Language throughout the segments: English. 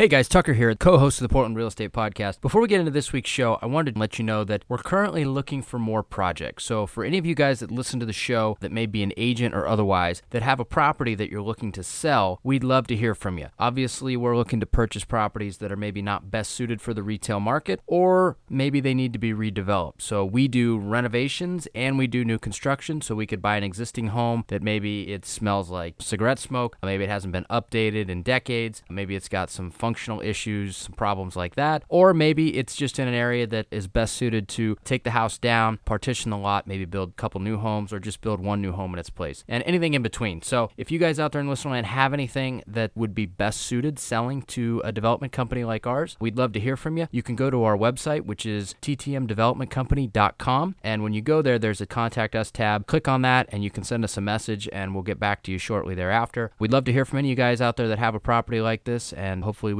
Hey guys, Tucker here, co host of the Portland Real Estate Podcast. Before we get into this week's show, I wanted to let you know that we're currently looking for more projects. So, for any of you guys that listen to the show that may be an agent or otherwise that have a property that you're looking to sell, we'd love to hear from you. Obviously, we're looking to purchase properties that are maybe not best suited for the retail market or maybe they need to be redeveloped. So, we do renovations and we do new construction. So, we could buy an existing home that maybe it smells like cigarette smoke, maybe it hasn't been updated in decades, maybe it's got some functional issues, some problems like that. Or maybe it's just in an area that is best suited to take the house down, partition the lot, maybe build a couple new homes, or just build one new home in its place, and anything in between. So if you guys out there in listener land have anything that would be best suited selling to a development company like ours, we'd love to hear from you. You can go to our website, which is ttmdevelopmentcompany.com. And when you go there, there's a contact us tab. Click on that and you can send us a message and we'll get back to you shortly thereafter. We'd love to hear from any of you guys out there that have a property like this and hopefully we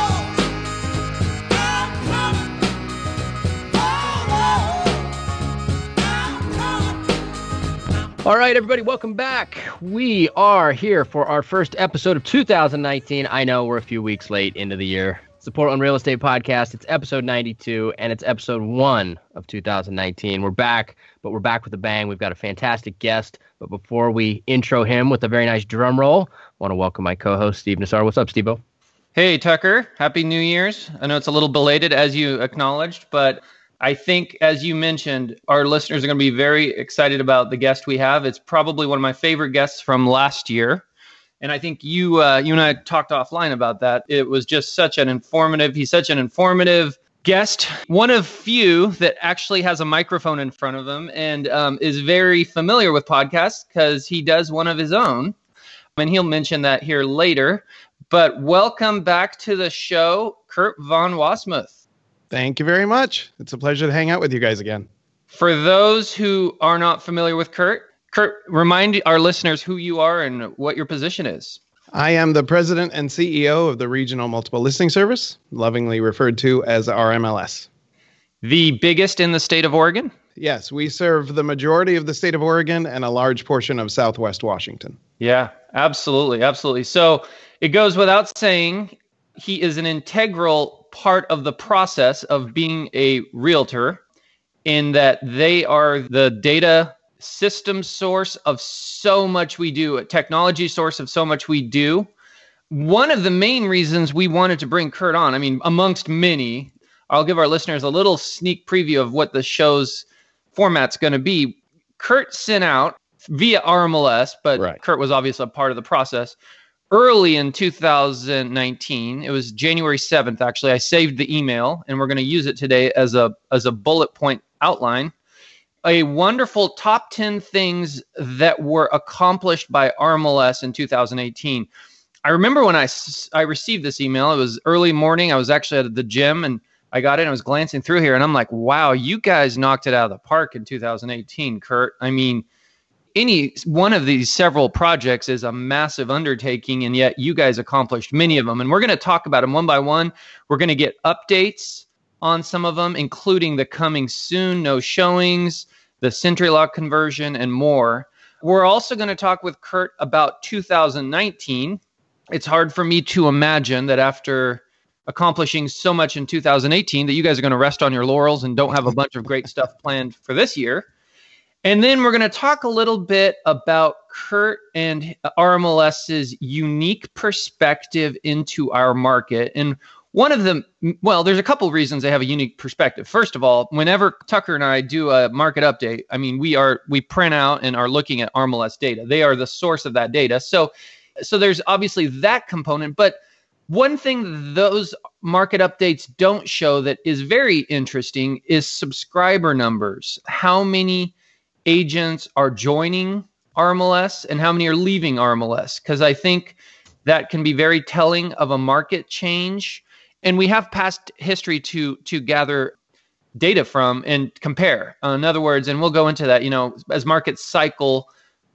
All right, everybody, welcome back. We are here for our first episode of 2019. I know we're a few weeks late into the year. The Portland Real Estate Podcast. It's episode 92, and it's episode one of 2019. We're back, but we're back with a bang. We've got a fantastic guest. But before we intro him with a very nice drum roll, I want to welcome my co host, Steve Nassar. What's up, Steve? Hey, Tucker. Happy New Year's. I know it's a little belated, as you acknowledged, but I think, as you mentioned, our listeners are going to be very excited about the guest we have. It's probably one of my favorite guests from last year. And I think you, uh, you and I talked offline about that. It was just such an informative. He's such an informative guest, one of few that actually has a microphone in front of him and um, is very familiar with podcasts because he does one of his own. And he'll mention that here later. But welcome back to the show, Kurt Von Wasmuth. Thank you very much. It's a pleasure to hang out with you guys again. For those who are not familiar with Kurt, Kurt, remind our listeners who you are and what your position is. I am the president and CEO of the Regional Multiple Listing Service, lovingly referred to as RMLS. The biggest in the state of Oregon? Yes, we serve the majority of the state of Oregon and a large portion of Southwest Washington. Yeah, absolutely. Absolutely. So it goes without saying, he is an integral part of the process of being a realtor in that they are the data system source of so much we do, a technology source of so much we do. One of the main reasons we wanted to bring Kurt on, I mean, amongst many, I'll give our listeners a little sneak preview of what the show's format's going to be. Kurt sent out via RMLS, but right. Kurt was obviously a part of the process early in 2019 it was january 7th actually. I saved the email and we're going to use it today as a as a bullet point outline. A wonderful top 10 things that were accomplished by rmls in 2018 i remember when i i received this email it was early morning i was actually at the gym and i got it i was glancing through here and i'm like wow you guys knocked it out of the park in 2018 kurt. I mean any one of these several projects is a massive undertaking, and yet you guys accomplished many of them. And we're going to talk about them one by one. We're going to get updates on some of them, including the coming soon no showings, the SentriLock conversion, and more. We're also going to talk with Kurt about 2019. It's hard for me to imagine that after accomplishing so much in 2018 that you guys are going to rest on your laurels and don't have a bunch of great stuff planned for this year. And then we're going to talk a little bit about Kurt and RMLS's unique perspective into our market. And one of them, well, there's a couple of reasons they have a unique perspective. First of all, whenever Tucker and I do a market update, I mean, we are we print out and are looking at RMLS data. They are the source of that data. So, so there's obviously that component, but one thing those market updates don't show that is very interesting is subscriber numbers. How many agents are joining RMLS and how many are leaving RMLS because I think that can be very telling of a market change. and we have past history to to gather data from and compare. Uh, in other words, and we'll go into that. You know, as markets cycle,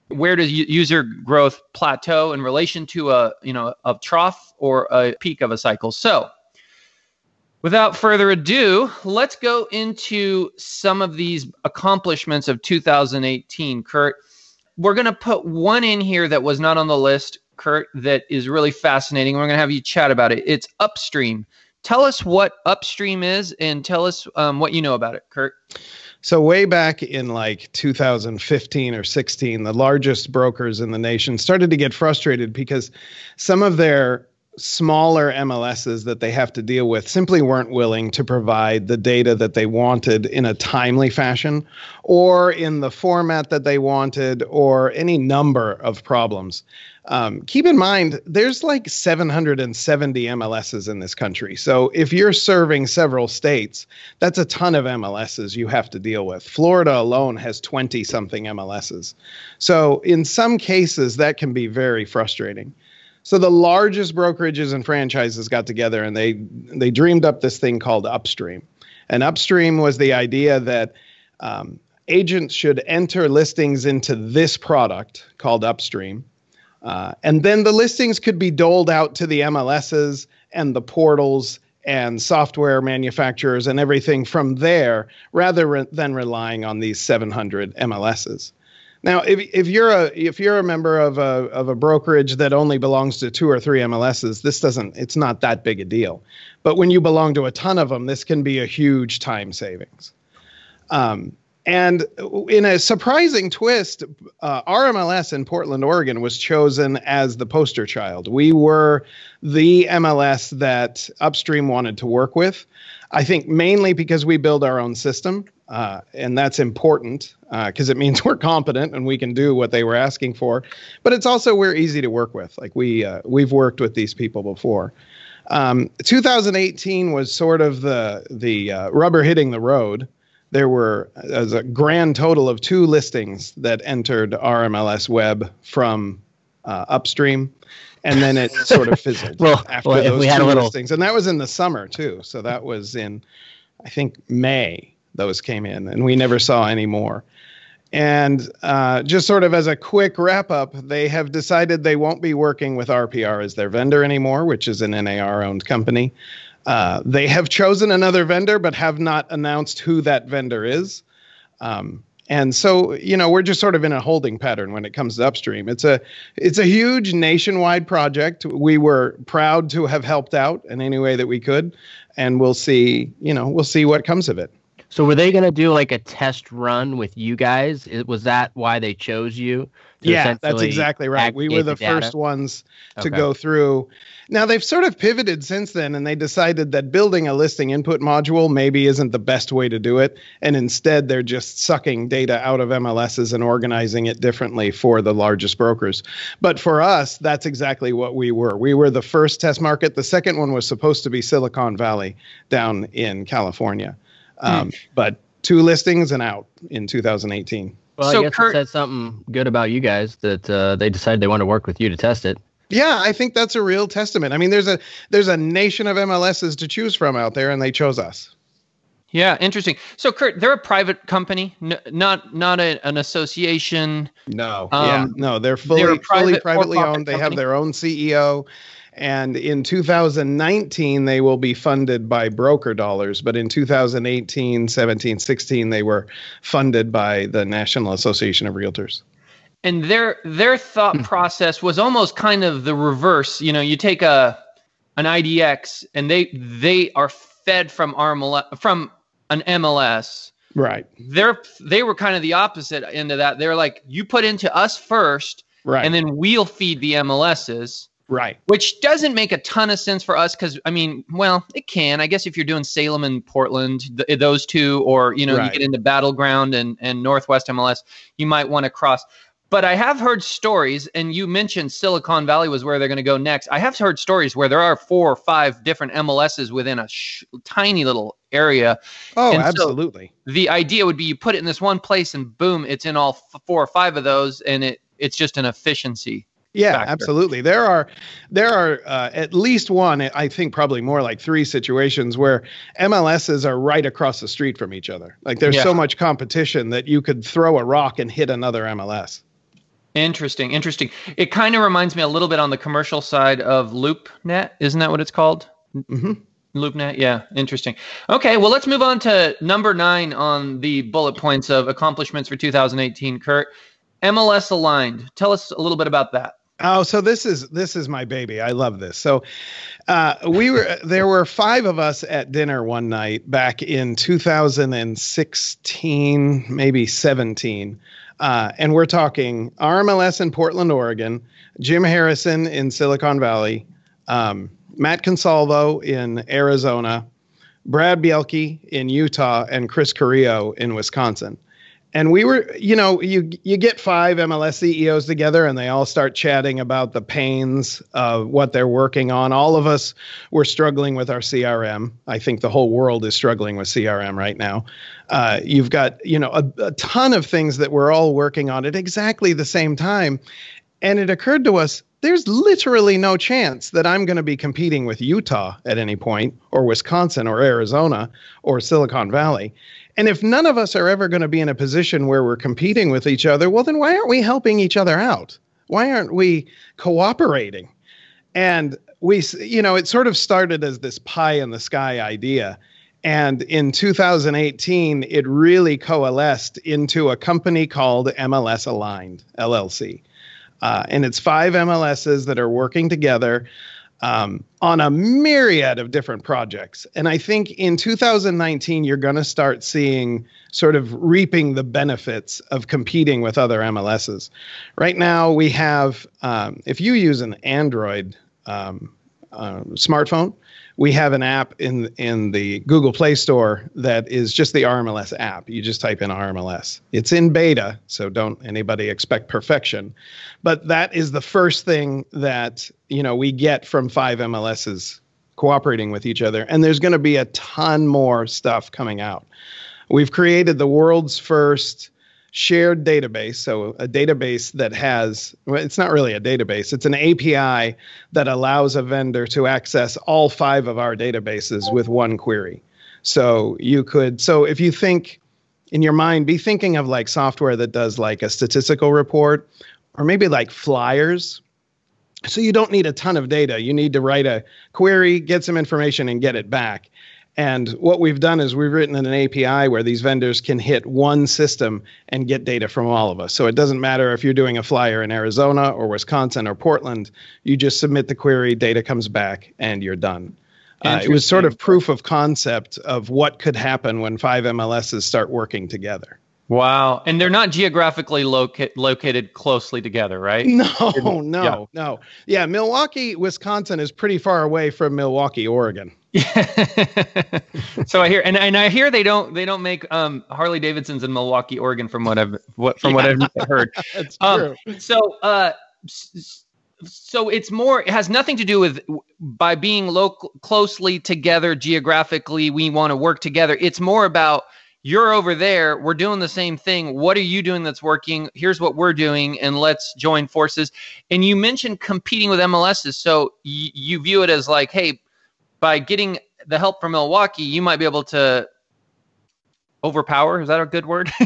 where does user growth plateau in relation to a you know a trough or a peak of a cycle? So, without further ado, let's go into some of these accomplishments of 2018. Kurt, we're going to put one in here that was not on the list. Kurt, that is really fascinating. We're going to have you chat about it. It's upstream tell us what upstream is and tell us um, what you know about it kurt so way back in like 2015 or 16 the largest brokers in the nation started to get frustrated because some of their smaller MLSs that they have to deal with simply weren't willing to provide the data that they wanted in a timely fashion or in the format that they wanted or any number of problems. Um, keep in mind, there's like 770 MLSs in this country. So if you're serving several states, that's a ton of MLSs you have to deal with. Florida alone has 20 something MLSs. So in some cases, that can be very frustrating. So the largest brokerages and franchises got together and they they dreamed up this thing called Upstream. And Upstream was the idea that um, agents should enter listings into this product called Upstream uh, and then the listings could be doled out to the MLSs and the portals and software manufacturers and everything from there rather re- than relying on these 700 MLSs. Now, if, if you're a if you're a member of a of a brokerage that only belongs to two or three MLSs, this doesn't it's not that big a deal. But when you belong to a ton of them, this can be a huge time savings. Um, and in a surprising twist, uh, RMLS in Portland, Oregon was chosen as the poster child. We were the MLS that Upstream wanted to work with. I think mainly because we build our own system, uh, and that's important because uh, it means we're competent and we can do what they were asking for. But it's also we're easy to work with. Like we uh, we've worked with these people before. Um, 2018 was sort of the the uh, rubber hitting the road there were as a grand total of two listings that entered RMLS web from uh, upstream, and then it sort of fizzled well, after well, those we two had a little... listings, and that was in the summer too. So that was in, I think May. Those came in, and we never saw any more. And uh, just sort of as a quick wrap up, they have decided they won't be working with RPR as their vendor anymore, which is an NAR owned company. Uh, they have chosen another vendor, but have not announced who that vendor is. Um, and so, you know, we're just sort of in a holding pattern when it comes to upstream. It's a it's a huge nationwide project. We were proud to have helped out in any way that we could, and we'll see. You know, we'll see what comes of it. So, were they going to do like a test run with you guys? It, was that why they chose you? Yeah, that's exactly right. We were the, the first ones to okay. go through now they've sort of pivoted since then and they decided that building a listing input module maybe isn't the best way to do it. And instead they're just sucking data out of MLSs and organizing it differently for the largest brokers. But for us, that's exactly what we were. We were the first test market. The second one was supposed to be Silicon Valley down in California. Um, hmm. But two listings and out in 2018. Well, so I guess Kurt, it said something good about you guys that uh, they decided they want to work with you to test it. Yeah, I think that's a real testament. I mean, there's a there's a nation of MLSs to choose from out there, and they chose us. Yeah, interesting. So, Kurt, they're a private company, n- not not a, an association. No, um, yeah, no, they're fully they're fully privately owned. They have their own CEO, and in 2019 they will be funded by broker dollars. But in 2018, 17, 16, they were funded by the National Association of Realtors and their their thought hmm. process was almost kind of the reverse. You know, you take a an IDX and they they are fed from RMLS, from an MLS. Right. They're they were kind of the opposite end of that. They're like, you put into us first, right, and then we'll feed the MLSs. Right. Which doesn't make a ton of sense for us because, I mean, well, it can. I guess if you're doing Salem and Portland, th- those two, or, you know, right. you get into Battle Ground and, and Northwest MLS, you might want to cross. But I have heard stories, and you mentioned Silicon Valley was where they're going to go next. I have heard stories where there are four or five different MLSs within a sh- tiny little area. Oh, and absolutely. So the idea would be you put it in this one place, and boom, it's in all f- four or five of those, and it it's just an efficiency. Yeah, factor. absolutely. There are there are uh, at least one, I think probably more like three situations where MLSs are right across the street from each other. Like there's Yeah. so much competition that you could throw a rock and hit another MLS. Interesting, interesting. It kind of reminds me a little bit on the commercial side of LoopNet. Isn't that what it's called? hmm LoopNet. Yeah, interesting. Okay, well, let's move on to number nine on the bullet points of accomplishments for 2018. Kurt, MLS aligned. Tell us a little bit about that. Oh, so this is this is my baby. I love this. So, uh, we were there were five of us at dinner one night back in 2016, maybe 17, uh, and we're talking RMLS in Portland, Oregon, Jim Harrison in Silicon Valley, um, Matt Consalvo in Arizona, Brad Bielke in Utah, and Chris Carrillo in Wisconsin and we were you know you you get five MLS CEOs together and they all start chatting about the pains of what they're working on. All of us were struggling with our CRM I think the whole world is struggling with CRM right now. Uh, you've got you know a, a ton of things that we're all working on at exactly the same time. And it occurred to us there's literally no chance that I'm going to be competing with Utah at any point, or Wisconsin, or Arizona, or Silicon Valley. And if none of us are ever going to be in a position where we're competing with each other, well, then why aren't we helping each other out? Why aren't we cooperating? And we, you know, it sort of started as this pie in the sky idea. And in 2018, it really coalesced into a company called MLS Aligned, LLC. Uh, and it's five MLSs that are working together um, on a myriad of different projects. And I think in 2019, you're going to start seeing sort of reaping the benefits of competing with other MLSs. Right now, we have, um, if you use an Android um, uh, smartphone, we have an app in in the Google Play Store that is just the RMLS app. You just type in RMLS. It's in beta, so don't anybody expect perfection. But that is the first thing that you know we get from five MLSs cooperating with each other, and there's going to be a ton more stuff coming out. We've created the world's first shared database. So, a database that has, well, it's not really a database, it's an API that allows a vendor to access all five of our databases with one query. So, you could, so if you think in your mind, be thinking of like software that does like a statistical report or maybe like flyers. So, you don't need a ton of data. You need to write a query, get some information, and get it back. And what we've done is we've written an API where these vendors can hit one system and get data from all of us. So it doesn't matter if you're doing a flyer in Arizona or Wisconsin or Portland, you just submit the query, data comes back, and you're done. Uh, it was sort of proof of concept of what could happen when five MLSs start working together. Wow. And they're not geographically loca- located closely together, right? No, no, Yeah. no. Yeah, Milwaukee, Wisconsin is pretty far away from Milwaukie, Oregon. so I hear, and, and I hear they don't they don't make um, Harley Davidsons in Milwaukie, Oregon, from what I've what from what I've heard. That's Um, true. so uh, so it's more it has nothing to do with by being local closely together geographically we want to work together it's more about you're over there we're doing the same thing what are you doing that's working here's what we're doing and let's join forces and you mentioned competing with mls's so y- you view it as like hey by getting the help from milwaukee you might be able to overpower is that a good word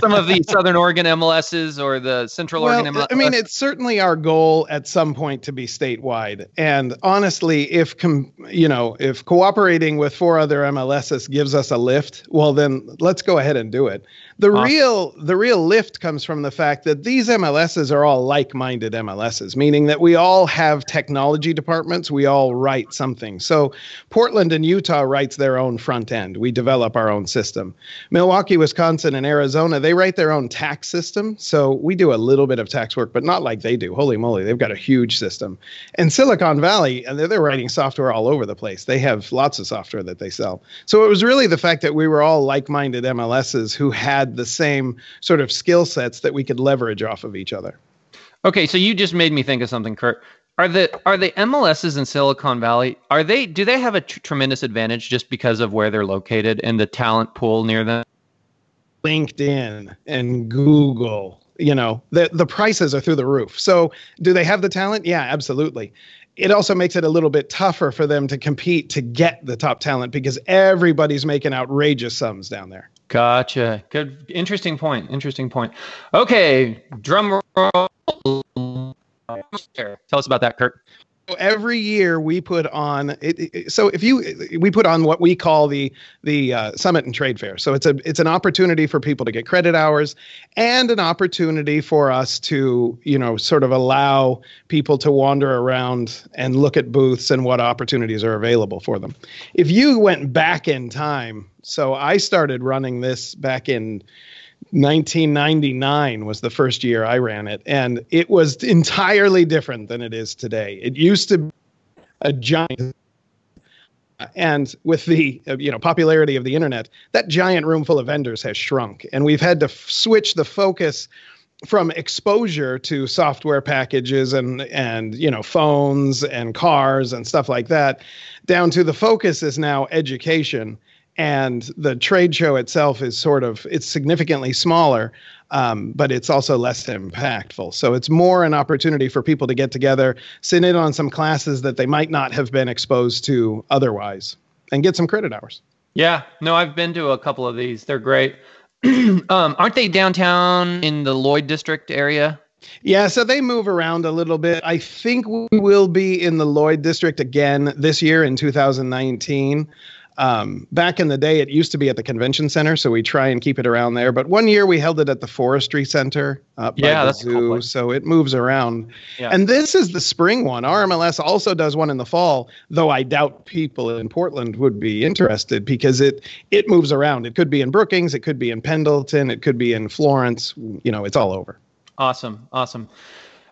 some of the southern oregon mls's or the central well, oregon MLS. I mean, it's certainly our goal at some point to be statewide. And honestly, if com- you know, if cooperating with four other MLSs gives us a lift, well, then let's go ahead and do it. The Awesome. real the real lift comes from the fact that these MLSs are all like-minded MLSs, meaning that we all have technology departments. We all write something. So Portland and Utah writes their own front end. We develop our own system. Milwaukee, Wisconsin, and Arizona, they write their own tax system. So we do a little bit of tax work, but not like they do. Holy moly, they've got a huge system. And Silicon Valley, and they're, they're writing software all over the place. They have lots of software that they sell. So it was really the fact that we were all like minded MLSs who had the same sort of skill sets that we could leverage off of each other. Okay, so you just made me think of something, Kurt. Are the are the MLSs in Silicon Valley? Are they do they have a tr- tremendous advantage just because of where they're located and the talent pool near them? LinkedIn and Google you know the the prices are through the roof so do they have the talent yeah absolutely it also makes it a little bit tougher for them to compete to get the top talent because everybody's making outrageous sums down there Gotcha. Good. Interesting point. Interesting point. Okay. Drum roll. Tell us about that, Kurt. Every year we put on it, it- so if you we put on what we call the the uh, summit and trade fair. So it's a it's an opportunity for people to get credit hours and an opportunity for us to you know sort of allow people to wander around and look at booths and what opportunities are available for them. If you went back in time so i started running this back in 1999 was the first year I ran it, and it was entirely different than it is today. It used to be a giant, and with the you know popularity of the internet, that giant room full of vendors has shrunk, and we've had to f- switch the focus from exposure to software packages and and you know phones and cars and stuff like that down to the focus is now education and the trade show itself is sort of it's significantly smaller um, but it's also less impactful so it's more an opportunity for people to get together sit in on some classes that they might not have been exposed to otherwise and get some credit hours Yeah. No, I've been to a couple of these. They're great. um, aren't they downtown in the Lloyd District area? Yeah, so they move around a little bit. I think we will be in the Lloyd district again this year in 2019. Um, back in the day, it used to be at the convention center, so we try and keep it around there. But one year we held it at the Forestry Center up by the that's cool zoo, so it moves around. Yeah. And this is the spring one. RMLS also does one in the fall, though I doubt people in Portland would be interested because it it moves around. It could be in Brookings, it could be in Pendleton, it could be in Florence. You know, it's all over. Awesome. Awesome.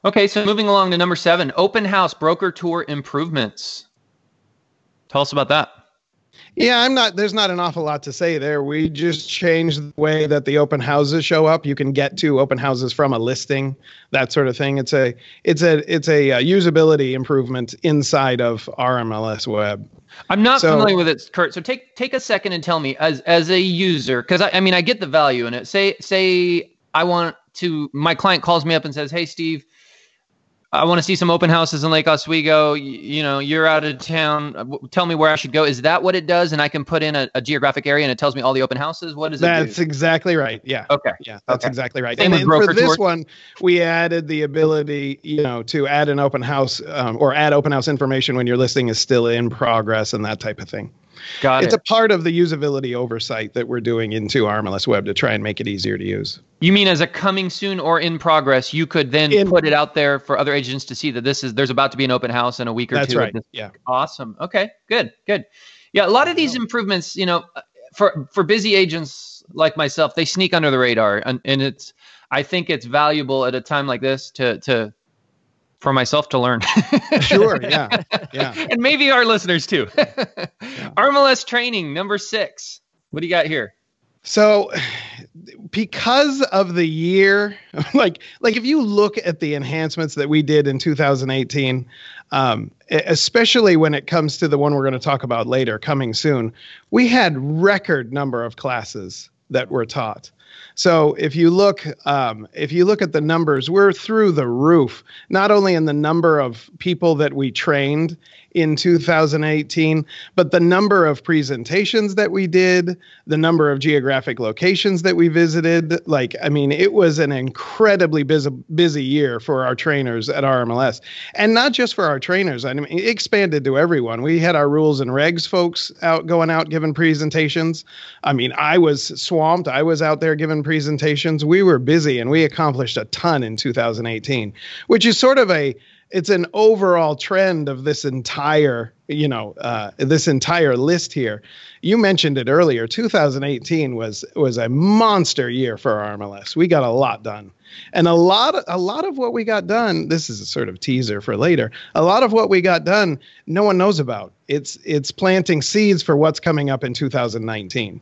Okay, so moving along to number seven, open house broker tour improvements. Tell us about that. Yeah, I'm not. There's not an awful lot to say there. We just changed the way that the open houses show up. You can get to open houses from a listing, that sort of thing. It's a it's a it's a uh, usability improvement inside of RMLS Web. I'm not So- familiar with it, Kurt. So take take a second and tell me, as as a user, because I, I mean I get the value in it. Say say I want to, my client calls me up and says, "Hey, Steve, I want to see some open houses in Lake Oswego. You, you know, you're out of town. Tell me where I should go." Is that what it does? And I can put in a, a geographic area, and it tells me all the open houses. What does it That's do? exactly right. Yeah. Okay. Yeah, that's Okay. exactly right. Same and for this one, we added the ability, you know, to add an open house um, or add open house information when your listing is still in progress and that type of thing. Got it's it. a part of the usability oversight that we're doing into RMLS Web to try and make it easier to use. You mean as a coming soon or in progress, you could then In- put it out there for other agents to see that this is there's about to be an open house in a week or That's two. of right. Yeah. Awesome. Okay. Good. Good. Yeah. A lot of these improvements, you know, for for busy agents like myself, they sneak under the radar, and, and it's I think it's valuable at a time like this to to for myself to learn. Sure. Yeah. Yeah. and maybe our listeners too. RMLS training number six. What do you got here? So because of the year, like like if you look at the enhancements that we did in 2018, um, especially when it comes to the one we're going to talk about later, coming soon, we had record number of classes that were taught. So if you look, um, if you look at the numbers, we're through the roof. Not only in the number of people that we trained in 2018, but the number of presentations that we did, the number of geographic locations that we visited. Like, I mean, it was an incredibly busy busy year for our trainers at RMLS, and not just for our trainers. I mean, it expanded to everyone. We had our rules and regs folks out going out giving presentations. I mean, I was swamped. I was out there giving presentations. We were busy, and we accomplished a ton in 2018, which is sort of a it's an overall trend of this entire you know uh, this entire list here. You mentioned it earlier. 2018 was was a monster year for rmls we got a lot done. And a lot a lot of what we got done this is a sort of teaser for later a lot of what we got done no one knows about. It's it's planting seeds for what's coming up in 2019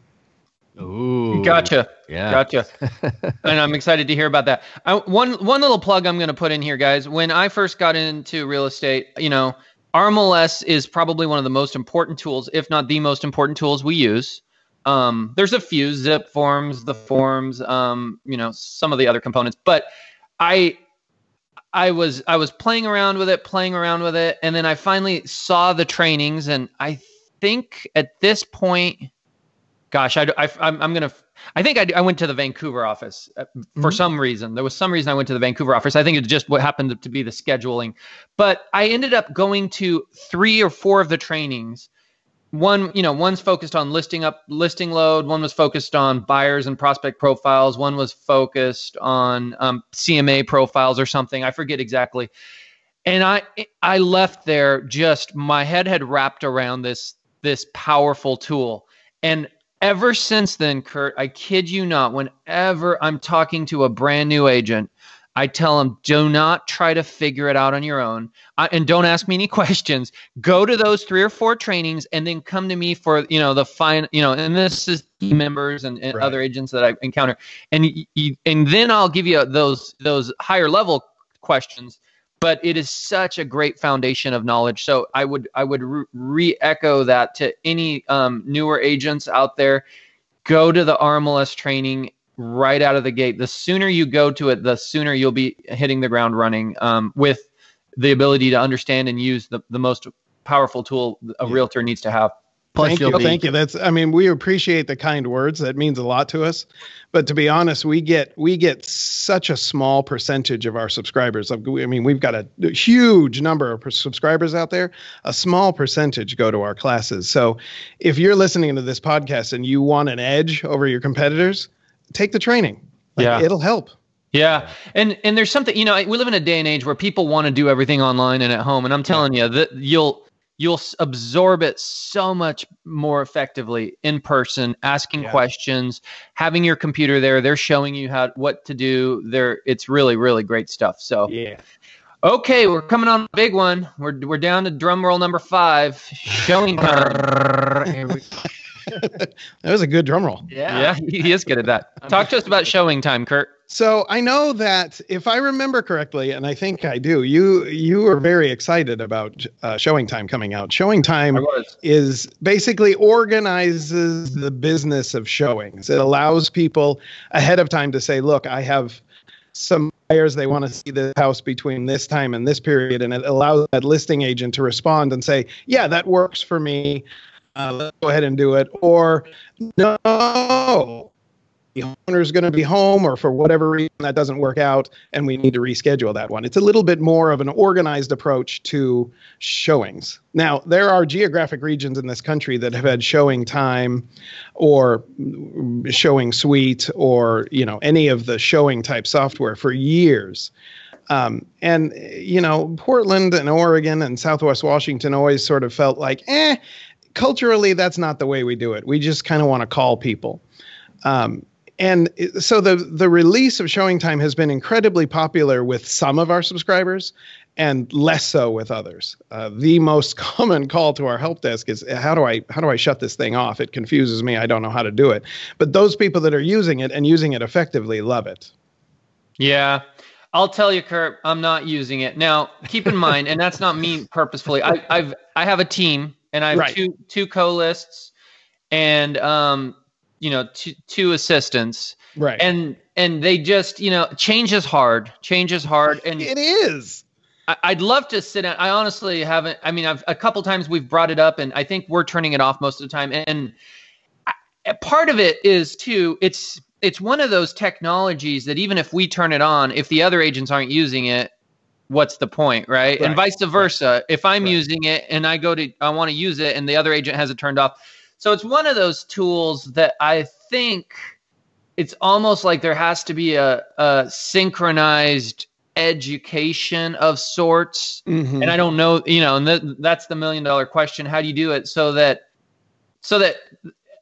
Ooh. Gotcha. Yeah. Gotcha. and I'm excited to hear about that. I, one one little plug I'm going to put in here, guys. When I first got into real estate, you know, RMLS is probably one of the most important tools, if not the most important tools we use. Um, there's a few zip forms, the forms, um, you know, some of the other components, but I I was I was playing around with it, playing around with it, and then I finally saw the trainings, and I think at this point, gosh, I, I I'm, I'm gonna I think I, I went to the Vancouver office uh, for mm-hmm. some reason. There was some reason I went to the Vancouver office. I think it's just what happened to be the scheduling, but I ended up going to three or four of the trainings. One you know one's focused on listing up listing load. One was focused on buyers and prospect profiles. One was focused on um, cma profiles or something. I forget exactly. And i i left there just my head had wrapped around this this powerful tool. And ever since then kurt i kid you not whenever i'm talking to a brand new agent I tell them, do not try to figure it out on your own. I, and don't ask me any questions. Go to those three or four trainings and then come to me for, you know, the fine, you know, and this is members and, and right. other agents that I encounter. And, you, and then I'll give you those, those higher level questions but it is such a great foundation of knowledge. So I would I would re echo that to any um, newer agents out there. Go to the RMLS training right out of the gate. The sooner you go to it, the sooner you'll be hitting the ground running um, with the ability to understand and use the, the most powerful tool a yeah. realtor needs to have. Plus thank you, be- thank you. That's I mean, we appreciate the kind words. That means a lot to us. But to be honest, we get we get such a small percentage of our subscribers. I mean, we've got a huge number of subscribers out there. A small percentage go to our classes. So, if you're listening to this podcast and you want an edge over your competitors, take the training. Like, yeah, it'll help. Yeah. And and there's something, you know, we live in a day and age where people want to do everything online and at home and I'm telling you that you'll you'll absorb it so much more effectively in person, asking yeah. questions, having your computer there, they're showing you how what to do. There it's really really great stuff. So Yeah. Okay, we're coming on a big one. We're we're down to drum roll number 5, showing time. that was a good drum roll. Yeah. Yeah, he is good at that. Talk to us about showing time, Kurt. So I know that if I remember correctly, and I think I do, you you were very excited about uh, Showing Time coming out. Showing Time is basically organizes the business of showings. It allows people ahead of time to say, "Look, I have some buyers they want to see the house between this time and this period," and it allows that listing agent to respond and say, "Yeah, that works for me uh, let's go ahead and do it. Or no, the owner is going to be home, or for whatever reason that doesn't work out, and we need to reschedule that one. It's a little bit more of an organized approach to showings. Now, there are geographic regions in this country that have had showing time, or showing suite, or you know any of the showing type software for years. Um, and you know, Portland and Oregon and Southwest Washington always sort of felt like, eh, culturally, that's not the way we do it. We just kind of want to call people. Um, and so the the release of Showing Time has been incredibly popular with some of our subscribers and less so with others. Uh, the most common call to our help desk is how do I how do I shut this thing off? It confuses me. I don't know how to do it. But those people that are using it and using it effectively love it. Yeah. I'll tell you, Kurt, I'm not using it. Now, keep in mind, and that's not me purposefully. I, I've I have a team and I have right. two two co-lists and um you know two two assistants. Right. And and they just you know change is hard. Change is hard, and it is. I, would love to sit down. I honestly haven't. I mean, I've a couple times we've brought it up, and I think we're turning it off most of the time. And I, part of it is too. It's it's one of those technologies that even if we turn it on, if the other agents aren't using it, what's the point, right? right. And vice versa. Right. If I'm right. using it and I go to I want to use it and the other agent has it turned off. So it's one of those tools that I think it's almost like there has to be a, a synchronized education of sorts. Mm-hmm. And I don't know, you know, and th- that's the million dollar question. How do you do it so that so that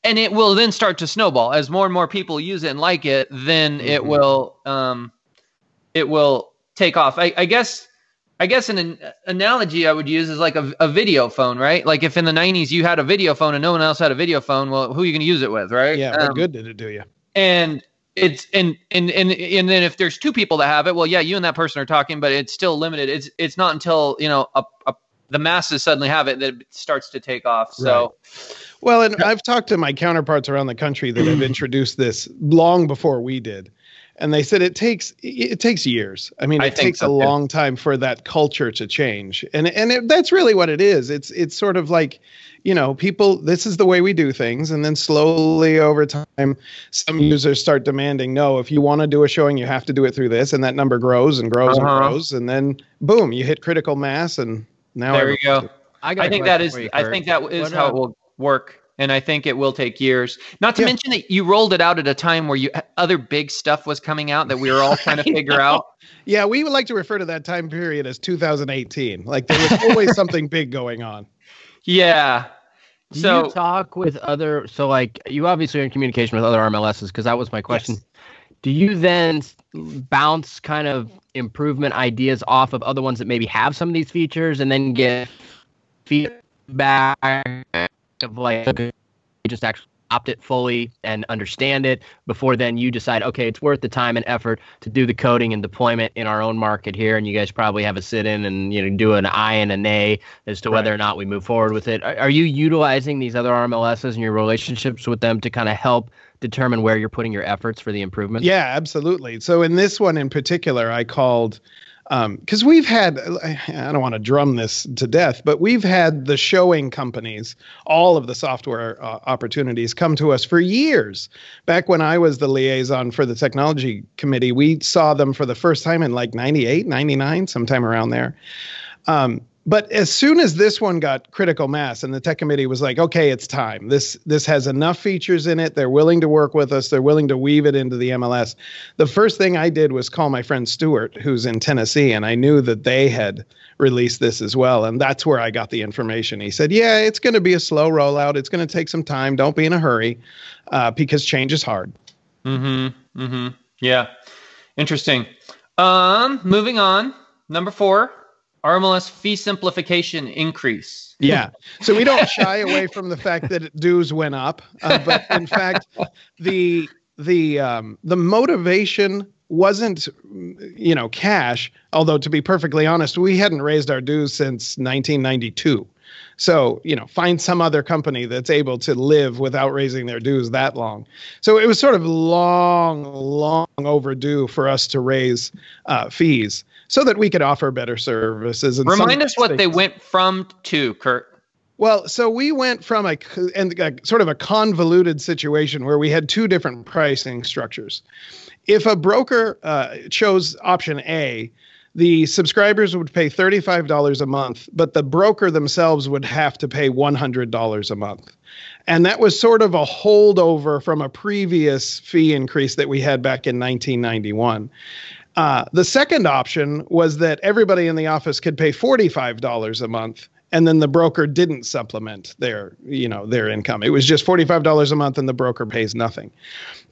and it will then start to snowball as more and more people use it and like it, then mm-hmm. it will um it will take off. I, I guess I guess an, an, analogy I would use is like a, a video phone, right? Like if in the 90s you had a video phone and no one else had a video phone, well, who are you going to use it with, right? Yeah, what um, good did it do you? And it's and and and and then if there's two people that have it, well, yeah, you and that person are talking, but it's still limited. It's it's not until you know a, a the masses suddenly have it, that it starts to take off. So, Well, and I've talked to my counterparts around the country that have introduced this long before we did. And they said it takes it takes years. I mean, it think takes so, a too. long time for that culture to change. And and it, that's really what it is. It's it's sort of like, you know, people this is the way we do things and then slowly over time some users start demanding, no, if you want to do a showing, you have to do it through this and that number grows and grows Uh-huh. and grows and then boom, you hit critical mass and now there you everyone's go. I, got I a think that question is for you, I think that is What, how it will work. And I think it will take years. Not to Yeah. mention that you rolled it out at a time where you other big stuff was coming out that we were all trying to figure out. Yeah, we would like to refer to that time period as 2018. Like there was always something big going on. Yeah. Do So you talk with other? So, like, you obviously are in communication with other RMLSs because that was my question. Yes. Do you then bounce kind of improvement ideas off of other ones that maybe have some of these features, and then get feedback of like okay, you just actually opt it fully and understand it before then you decide okay it's worth the time and effort to do the coding and deployment in our own market here and you guys probably have a sit in and you know do an i and a nay as to whether Right. or not we move forward with it are, are you utilizing these other rmls's and your relationships with them to kind of help determine where you're putting your efforts for the improvement Yeah, absolutely. So in this one in particular, I called because we've had I don't want to drum this to death, but we've had the showing companies, all of the software uh, opportunities come to us for years. Back when I was the liaison for the technology committee, we saw them for the first time in like 98, 99, sometime around there. Um, but as soon as this one got critical mass and the tech committee was like okay it's time this this has enough features in it they're willing to work with us they're willing to weave it into the mls the first thing i did was call my friend stuart who's in tennessee and i knew that they had released this as well and that's where i got the information he said yeah it's going to be a slow rollout it's going to take some time don't be in a hurry uh, because change is hard Mm-hmm. Mm-hmm. Yeah. Interesting. Um, moving on. Number four, RMLS fee simplification increase. Yeah. So we don't shy away from the fact that dues went up, uh, but in fact, the the um, the motivation wasn't you know cash. Although to be perfectly honest, we hadn't raised our dues since 1992. So you know, find some other company that's able to live without raising their dues that long. So it was sort of long, long overdue for us to raise uh, fees so that we could offer better services. And Remind us what they went from to, Kurt. well, so we went from a and a, sort of a convoluted situation where we had two different pricing structures. If a broker uh, chose option A, the subscribers would pay $35 a month, but the broker themselves would have to pay $100 a month. And that was sort of a holdover from a previous fee increase that we had back in 1991. Uh, the second option was that everybody in the office could pay $45 a month and then the broker didn't supplement their you know their income. It was just $45 a month and the broker pays nothing.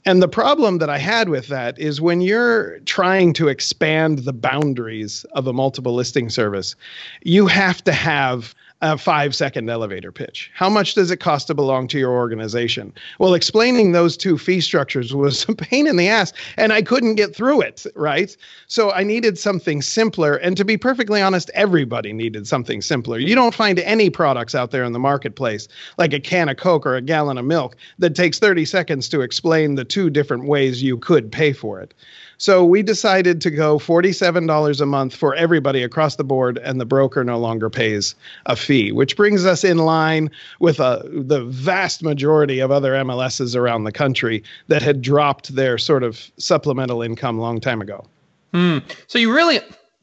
And the problem that i had with that is when you're trying to expand the boundaries of a multiple listing service you have to have a five second elevator pitch. How much does it cost to belong to your organization? Well, explaining those two fee structures was a pain in the ass, and I couldn't get through it, right? So I needed something simpler. And to be perfectly honest, everybody needed something simpler. You don't find any products out there in the marketplace, like a can of Coke or a gallon of milk, that takes 30 seconds to explain the two different ways you could pay for it. So we decided to go $47 a month for everybody across the board, and the broker no longer pays a fee, which brings us in line with uh, the vast majority of other MLSs around the country that had dropped their sort of supplemental income long time ago. Hmm. So you really,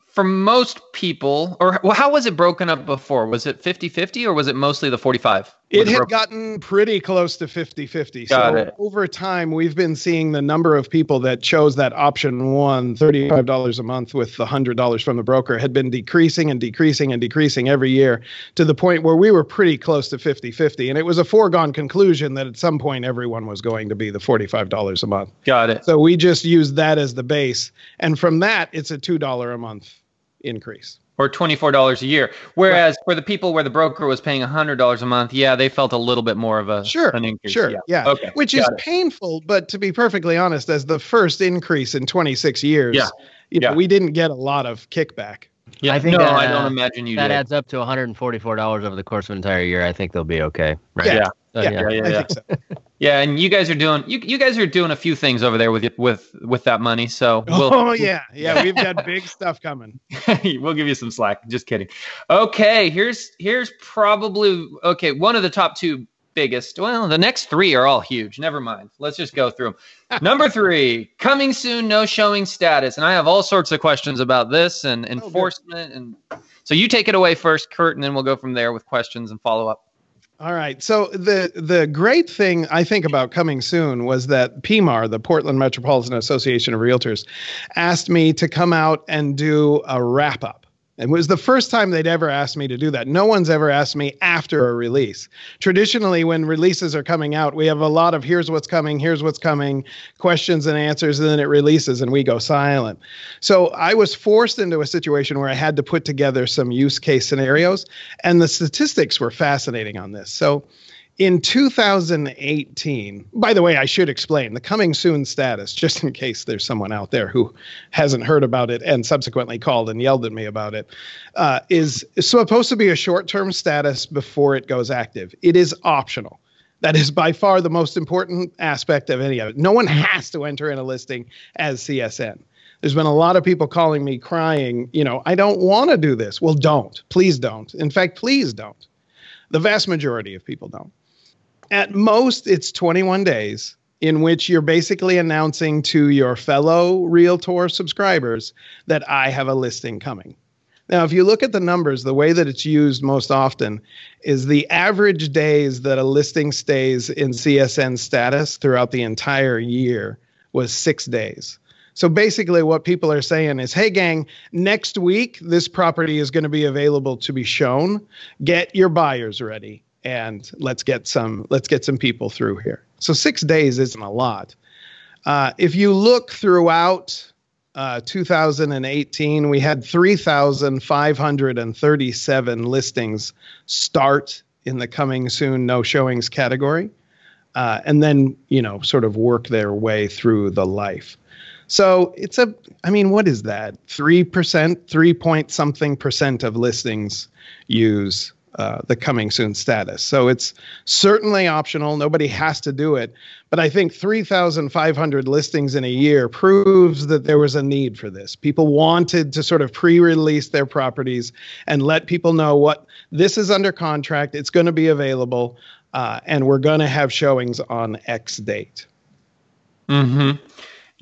for most people, or well, how was it broken up before? Was it 50 50 or was it mostly the 45? It had gotten pretty close to 50 50. Got So it. over time, we've been seeing the number of people that chose that option one, $35 a month with the $100 from the broker, had been decreasing and decreasing and decreasing every year to the point where we were pretty close to 50 50. And it was a foregone conclusion that at some point everyone was going to be the $45 a month. Got it. So we just used that as the base. And from that, it's a $2 a month increase. Or $24 a year. Whereas for the people where the broker was paying $100 a month, yeah, they felt a little bit more of a Sure, an increase. Sure. Yeah. Okay. Which is it. painful, but to be perfectly honest, as the first increase in 26 years, Yeah, you know, yeah. we didn't get a lot of kickback. Yeah, I think no, that, I don't uh, imagine you that did. adds up to $144 over the course of an entire year. I think they'll be okay. Right? Yeah. Yeah. Oh, so, Yeah. yeah, yeah, I yeah. think so. Yeah, and you guys are doing you, you guys are doing a few things over there with y- with with that money. So oh, we'll oh yeah, yeah. We've got big stuff coming. we'll give you some slack. Just kidding. Okay, here's here's probably okay. One of the top two biggest. Well, the next three are all huge. Never mind. Let's just go through them. Number three, coming soon, no showing status, and I have all sorts of questions about this and oh, enforcement. and so you take it away first, Kurt, and then we'll go from there with questions and follow up. All right. So the the great thing I think about coming soon was that PMAR, the Portland Metropolitan Association of Realtors, asked me to come out and do a wrap up. It was the first time they'd ever asked me to do that. No one's ever asked me after a release. Traditionally, when releases are coming out, we have a lot of here's what's coming, here's what's coming, questions and answers, and then it releases and we go silent. So I was forced into a situation where I had to put together some use case scenarios, and the statistics were fascinating on this. So in 2018, by the way, I should explain the coming soon status, just in case there's someone out there who hasn't heard about it and subsequently called and yelled at me about it, uh, is supposed to be a short term status before it goes active. It is optional. That is by far the most important aspect of any of it. No one has to enter in a listing as CSN. There's been a lot of people calling me crying, you know, I don't want to do this. Well, don't. Please don't. In fact, please don't. The vast majority of people don't. At most, it's 21 days in which you're basically announcing to your fellow Realtor subscribers that I have a listing coming. Now, if you look at the numbers, the way that it's used most often is the average days that a listing stays in CSN status throughout the entire year was six days. So basically, what people are saying is, hey, gang, next week, this property is going to be available to be shown. Get your buyers ready and let's get some let's get some people through here. So six days isn't a lot. Uh, if you look throughout uh, 2018, we had 3,537 listings start in the coming soon no showings category, uh, and then you know sort of work their way through the life. So it's a, I mean, what is that? Three percent, three point something percent of listings use uh, the coming soon status. So it's certainly optional. Nobody has to do it. But I think 3,500 listings in a year proves that there was a need for this. People wanted to sort of pre release their properties and let people know what this is under contract, it's going to be available, uh, and we're going to have showings on X date. Mm-hmm.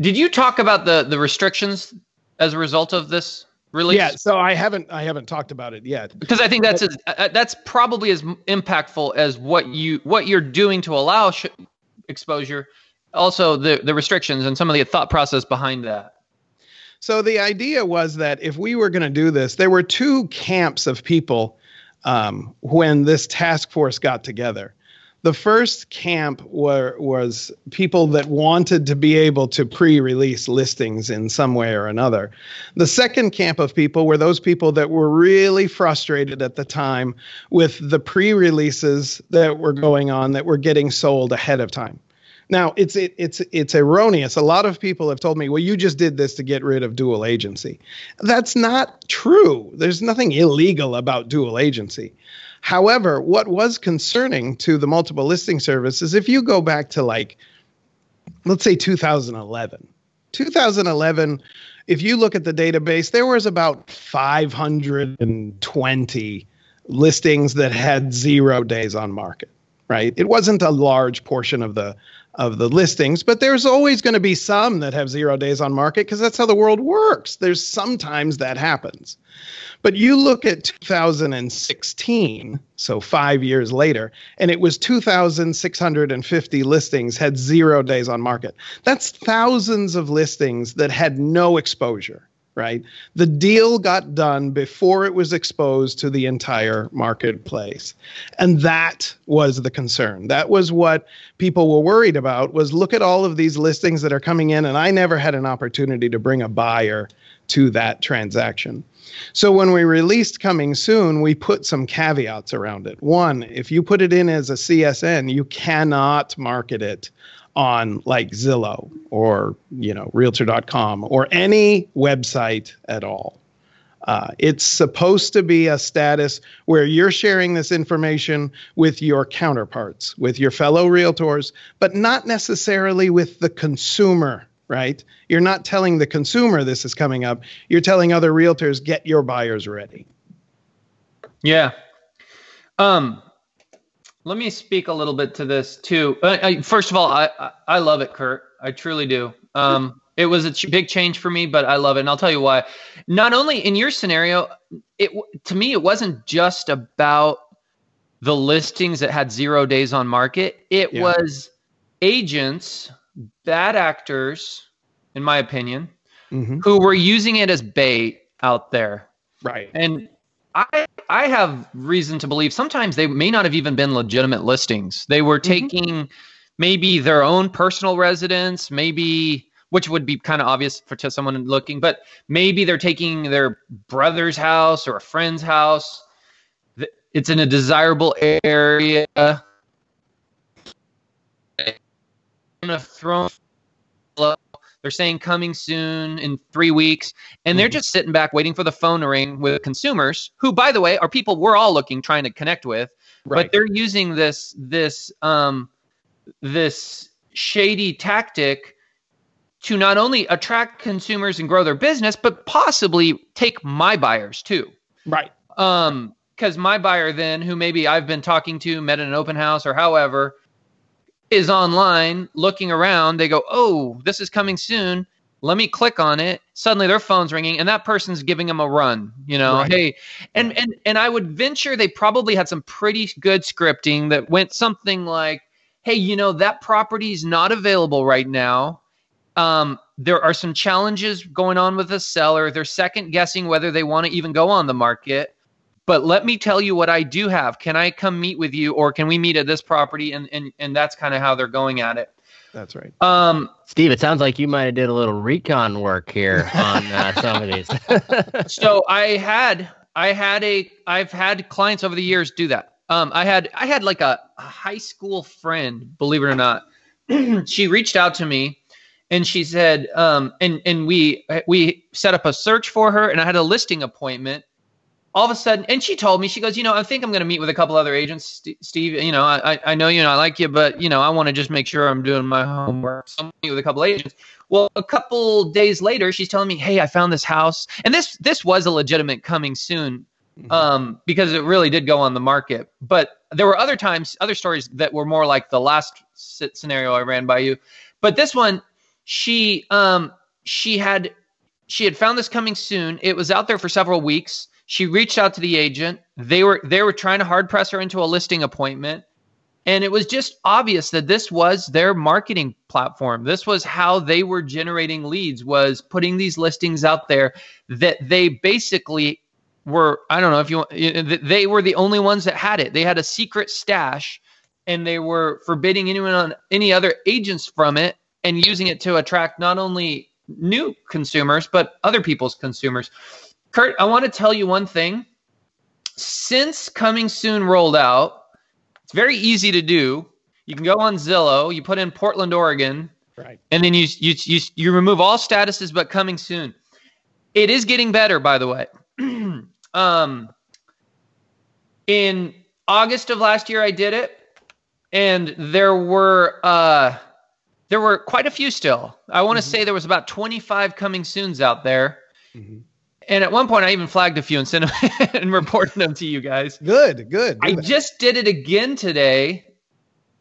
Did you talk about the the restrictions as a result of this release? Yeah, so I haven't I haven't talked about it yet. because I think that's as, uh, that's probably as impactful as what you what you're doing to allow sh- exposure. Also, the the restrictions and some of the thought process behind that. So the idea was that if we were going to do this, there were two camps of people um, when this task force got together. The first camp were, was people that wanted to be able to pre release listings in some way or another. The second camp of people were those people that were really frustrated at the time with the pre releases that were going on that were getting sold ahead of time. Now it's it, it's it's erroneous. A lot of people have told me, "Well, you just did this to get rid of dual agency." That's not true. There's nothing illegal about dual agency. However, what was concerning to the multiple listing service is if you go back to like, let's say 2011. 2011, if you look at the database, there was about 520 listings that had zero days on market, right? It wasn't a large portion of the of the listings, but there's always going to be some that have zero days on market because that's how the world works. There's sometimes that happens. But you look at 2016, so five years later, and it was 2,650 listings had zero days on market. That's thousands of listings that had no exposure, right? The deal got done before it was exposed to the entire marketplace. And that was the concern. That was what people were worried about was look at all of these listings that are coming in and I never had an opportunity to bring a buyer to that transaction. So when we released Coming Soon, we put some caveats around it. One, if you put it in as a CSN, you cannot market it on like Zillow or, you know, realtor.com or any website at all. Uh, it's supposed to be a status where you're sharing this information with your counterparts, with your fellow realtors, but not necessarily with the consumer, right? You're not telling the consumer this is coming up. You're telling other realtors, get your buyers ready. Yeah. Um, let me speak a little bit to this too. Uh, I, first of all, I, I, I love it, Kurt. I truly do. Um, it was a ch- big change for me, but I love it, and I'll tell you why. Not only in your scenario, it to me it wasn't just about the listings that had zero days on market. It Yeah. was agents, bad actors, in my opinion, hmm who were using it as bait out there. Right. And I I have reason to believe sometimes they may not have even been legitimate listings. They were mm-hmm. taking maybe their own personal residence, maybe which would be kind of obvious for to someone looking, but maybe they're taking their brother's house or a friend's house. It's in a desirable area. Gonna throw they're saying coming soon in three weeks, and they're Mhm. just sitting back waiting for the phone to ring with consumers who, by the way, are people we're all looking trying to connect with, Right. but they're using this this um this shady tactic to not only attract consumers and grow their business, but possibly take my buyers too. right. Um, because my buyer then, who maybe I've been talking to, met in an open house or however, is online looking around. They go, "Oh, this is coming soon." Let me click on it. Suddenly, their phone's ringing, and that person's giving them a run. You know, Right. hey, and and and I would venture they probably had some pretty good scripting that went something like, "Hey, you know that property's not available right now. Um, there are some challenges going on with the seller. They're second guessing whether they want to even go on the market. But let me tell you what I do have. Can I come meet with you, or can we meet at this property? And and and that's kind of how they're going at it. That's right. Um, Steve, it sounds like you might have did a little recon work here on uh, some of these. so I had I had a I've had clients over the years do that. Um, I had I had like a, a high school friend, believe it or not. she reached out to me and she said, um, and and we we set up a search for her, and I had a listing appointment. All of a sudden, and she told me, she goes, you know, I think I'm going to meet with a couple other agents, St- Steve. You know, I I- know you know I like you, but you know, I want to just make sure I'm doing my homework. So I'm meet with a couple agents. Well, a couple days later, she's telling me, "Hey, I found this house," and this this was a legitimate coming soon, um, because it really did go on the market. But there were other times, other stories that were more like the last scenario I ran by you. But this one, she um she had she had found this coming soon. It was out there for several weeks. She reached out to the agent. They were they were trying to hard press her into a listing appointment. And it was just obvious that this was their marketing platform. This was how they were generating leads was putting these listings out there that they basically were I don't know if you they were the only ones that had it. They had a secret stash and they were forbidding anyone on any other agents from it and using it to attract not only new consumers but other people's consumers. Kurt, I want to tell you one thing. Since coming soon rolled out, it's very easy to do. You can go on Zillow, you put in Portland, Oregon, Right. and then you you you, you remove all statuses but coming soon. It is getting better, by the way. um, in August of last year, I did it, and there were uh, there were quite a few still. I want to Mhm. say there was about twenty five coming soons out there. Mhm. And at one point, I even flagged a few and sent them and reported them to you guys. Good. Good. I that. just did it again today,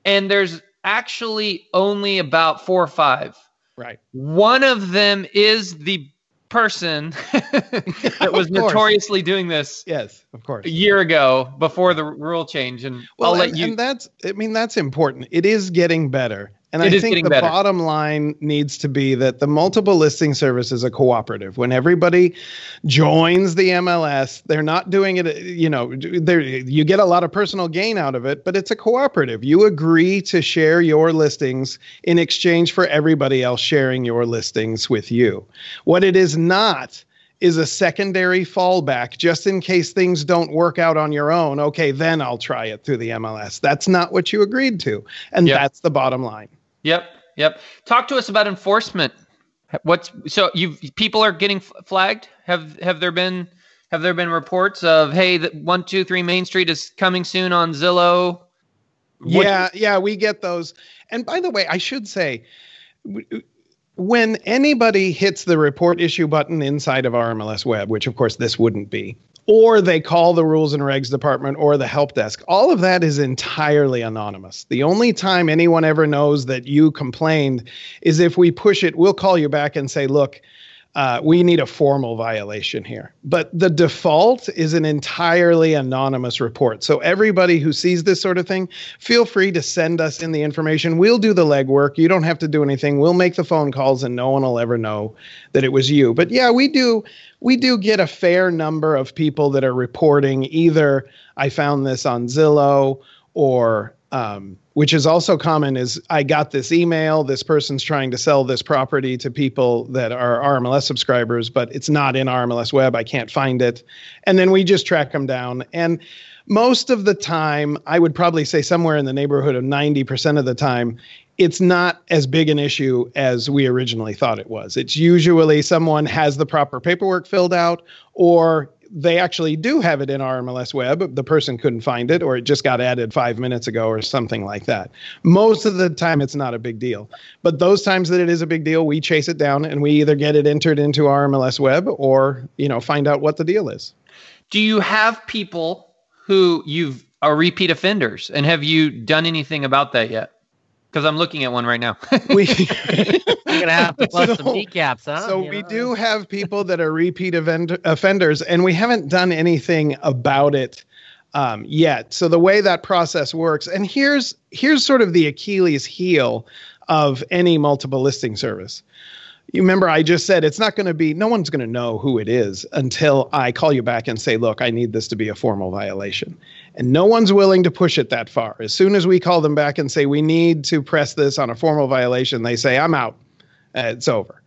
and there's actually only about four or five. right. One of them is the person that was notoriously doing this Yes. Of course. a year ago before the rule change. And Well, I'll let and, you. and that's I mean that's important. It is getting better. And It I think the better. bottom line needs to be that the multiple listing service is a cooperative. When everybody joins the MLS, they're not doing it, you know, you get a lot of personal gain out of it, but it's a cooperative. You agree to share your listings in exchange for everybody else sharing your listings with you. What it is not is a secondary fallback just in case things don't work out on your own. Okay, then I'll try it through the MLS. That's not what you agreed to. And Yep. that's the bottom line. Yep, yep. Talk to us about enforcement. What's so you people are getting flagged? Have have there been Have there been reports of hey, that one two three Main Street is coming soon on Zillow? What- Yeah, yeah, we get those. And by the way, I should say, when anybody hits the report issue button inside of RMLS Web, which of course this wouldn't be, or they call the rules and regs department or the help desk, all of that is entirely anonymous. The only time anyone ever knows that you complained is if we push it, we'll call you back and say, look, uh, we need a formal violation here. But the default is an entirely anonymous report. So everybody who sees this sort of thing, feel free to send us in the information. We'll do the legwork. You don't have to do anything. We'll make the phone calls, and no one will ever know that it was you. But yeah, we do. We do get a fair number of people that are reporting either I found this on Zillow or um, which is also common is I got this email. This person's trying to sell this property to people that are RMLS subscribers, but it's not in RMLS Web. I can't find it. And then we just track them down. And most of the time, I would probably say somewhere in the neighborhood of 90% of the time, it's not as big an issue as we originally thought it was. It's usually someone has the proper paperwork filled out or they actually do have it in RMLS Web. The person couldn't find it, or it just got added five minutes ago, or something like that. Most of the time, it's not a big deal. But those times that it is a big deal, we chase it down and we either get it entered into RMLS Web or you know find out what the deal is. Do you have people who you've are repeat offenders, and have you done anything about that yet? Because I'm looking at one right now. We You're gonna have to plus So- some kneecaps, huh? So You we know? do have people that are repeat event- offenders, and we haven't done anything about it um, yet. So the way that process works, and here's here's sort of the Achilles heel of any multiple listing service. You remember I just said it's not going to be no one's going to know who it is until I call you back and say, "Look, I need this to be a formal violation." And no one's willing to push it that far. As soon as we call them back and say, "We need to press this on a formal violation," they say, "I'm out. Uh, it's over."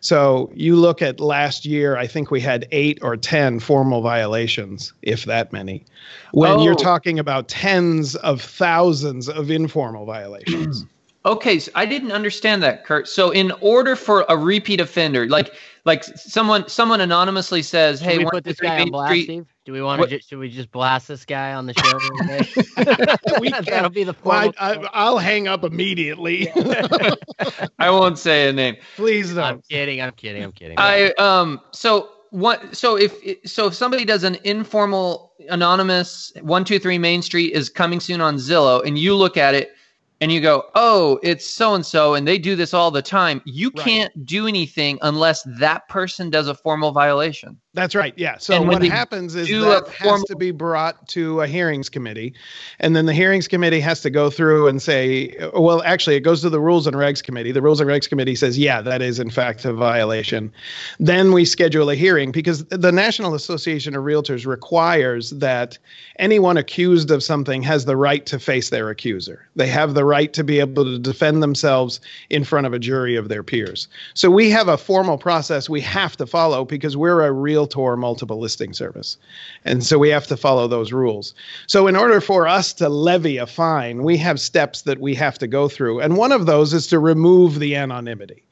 So you look at last year, I think we had eight or 10 formal violations, if that many. When Oh. you're talking about tens of thousands of informal violations. Okay, so I didn't understand that, Kurt. So in order for a repeat offender, like like someone someone anonymously says, Should "Hey, we put this guy on blast, Steve? Do we want to? Ju- should we just blast this guy on the show today? We That'll be the Well, formal. I, I, will hang up immediately. I won't say a name. Please don't. I'm kidding. I'm kidding. I'm kidding. I um so what so if so if somebody does an informal anonymous one two three Main Street is coming soon on Zillow and you look at it and you go oh it's so and so and they do this all the time you Right. can't do anything unless that person does a formal violation. That's right. Yeah. So what happens is that a has to be brought to a hearings committee, and then the hearings committee has to go through and say, well, actually, it goes to the rules and regs committee. The rules and regs committee says, yeah, that is in fact a violation. Then we schedule a hearing because the National Association of Realtors requires that anyone accused of something has the right to face their accuser. They have the right to be able to defend themselves in front of a jury of their peers. So we have a formal process we have to follow because we're a realtor multiple listing service. And so we have to follow those rules. So in order for us to levy a fine, we have steps that we have to go through. And one of those is to remove the anonymity.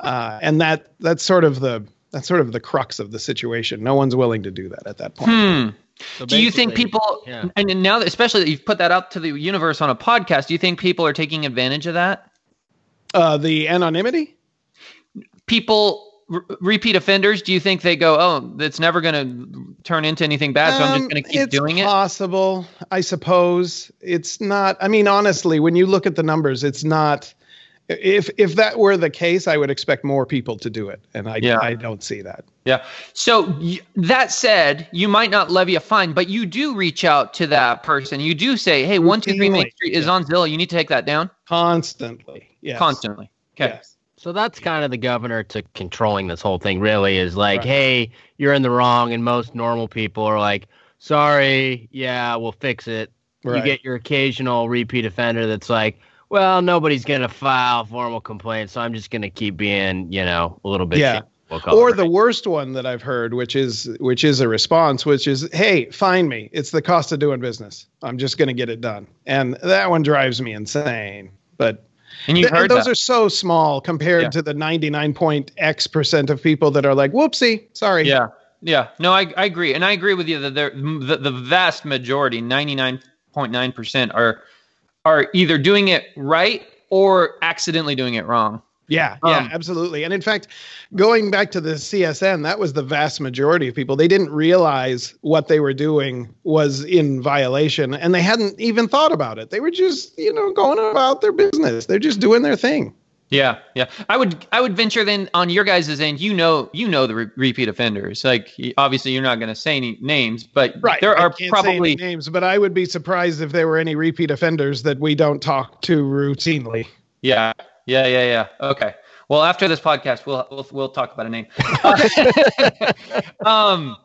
Uh, and that that's sort of the that's sort of the crux of the situation. No one's willing to do that at that point. Hmm. So Do you think people yeah. and now that especially that you've put that out to the universe on a podcast, do you think people are taking advantage of that? Uh, the anonymity? People r- repeat offenders, do you think they go, "Oh, it's never going to turn into anything bad, so I'm just Um, going to keep doing it"? It's Possible, I suppose. It's not. I mean, honestly, when you look at the numbers, it's not. If if that were the case, I would expect more people to do it, and I Yeah. I don't see that. Yeah. So y- that said, you might not levy a fine, but you do reach out to that person. You do say, "Hey, one two three Main Street is yeah. on Zillow. You need to take that down Constantly, yes. constantly." Okay. Yes. So that's kind of the governor to controlling this whole thing. Really, is like, Right. hey, you're in the wrong, and most normal people are like, sorry, yeah, we'll fix it. Right. You get your occasional repeat offender that's like, well, nobody's gonna file formal complaints, so I'm just gonna keep being, you know, a little bit. Yeah. we'll or the worst one that I've heard, which is which is a response, which is, "Hey, find me. It's the cost of doing business. I'm just going to get it done." And that one drives me insane. But And you've th- heard those that. are so small compared Yeah. to the 99 X percent of people that are like, "Whoopsie, sorry." yeah. Yeah. No, I, I agree. And I agree with you that there, the, the vast majority, 99.9% are, are either doing it right or accidentally doing it wrong. Yeah, yeah, Um, absolutely. And in fact, going back to the CSN, that was the vast majority of people. They didn't realize what they were doing was in violation and they hadn't even thought about it. They were just, you know, going about their business. They're just doing their thing. Yeah, yeah. I would I would venture then on your guys' end. You know, you know the re- repeat offenders. Like obviously, you're not going to say any names, but there I are can't say any probably names, but I would be surprised if there were any repeat offenders that we don't talk to routinely. yeah, yeah, yeah, yeah. Okay. Well, after this podcast, we'll we'll, we'll talk about a name. um,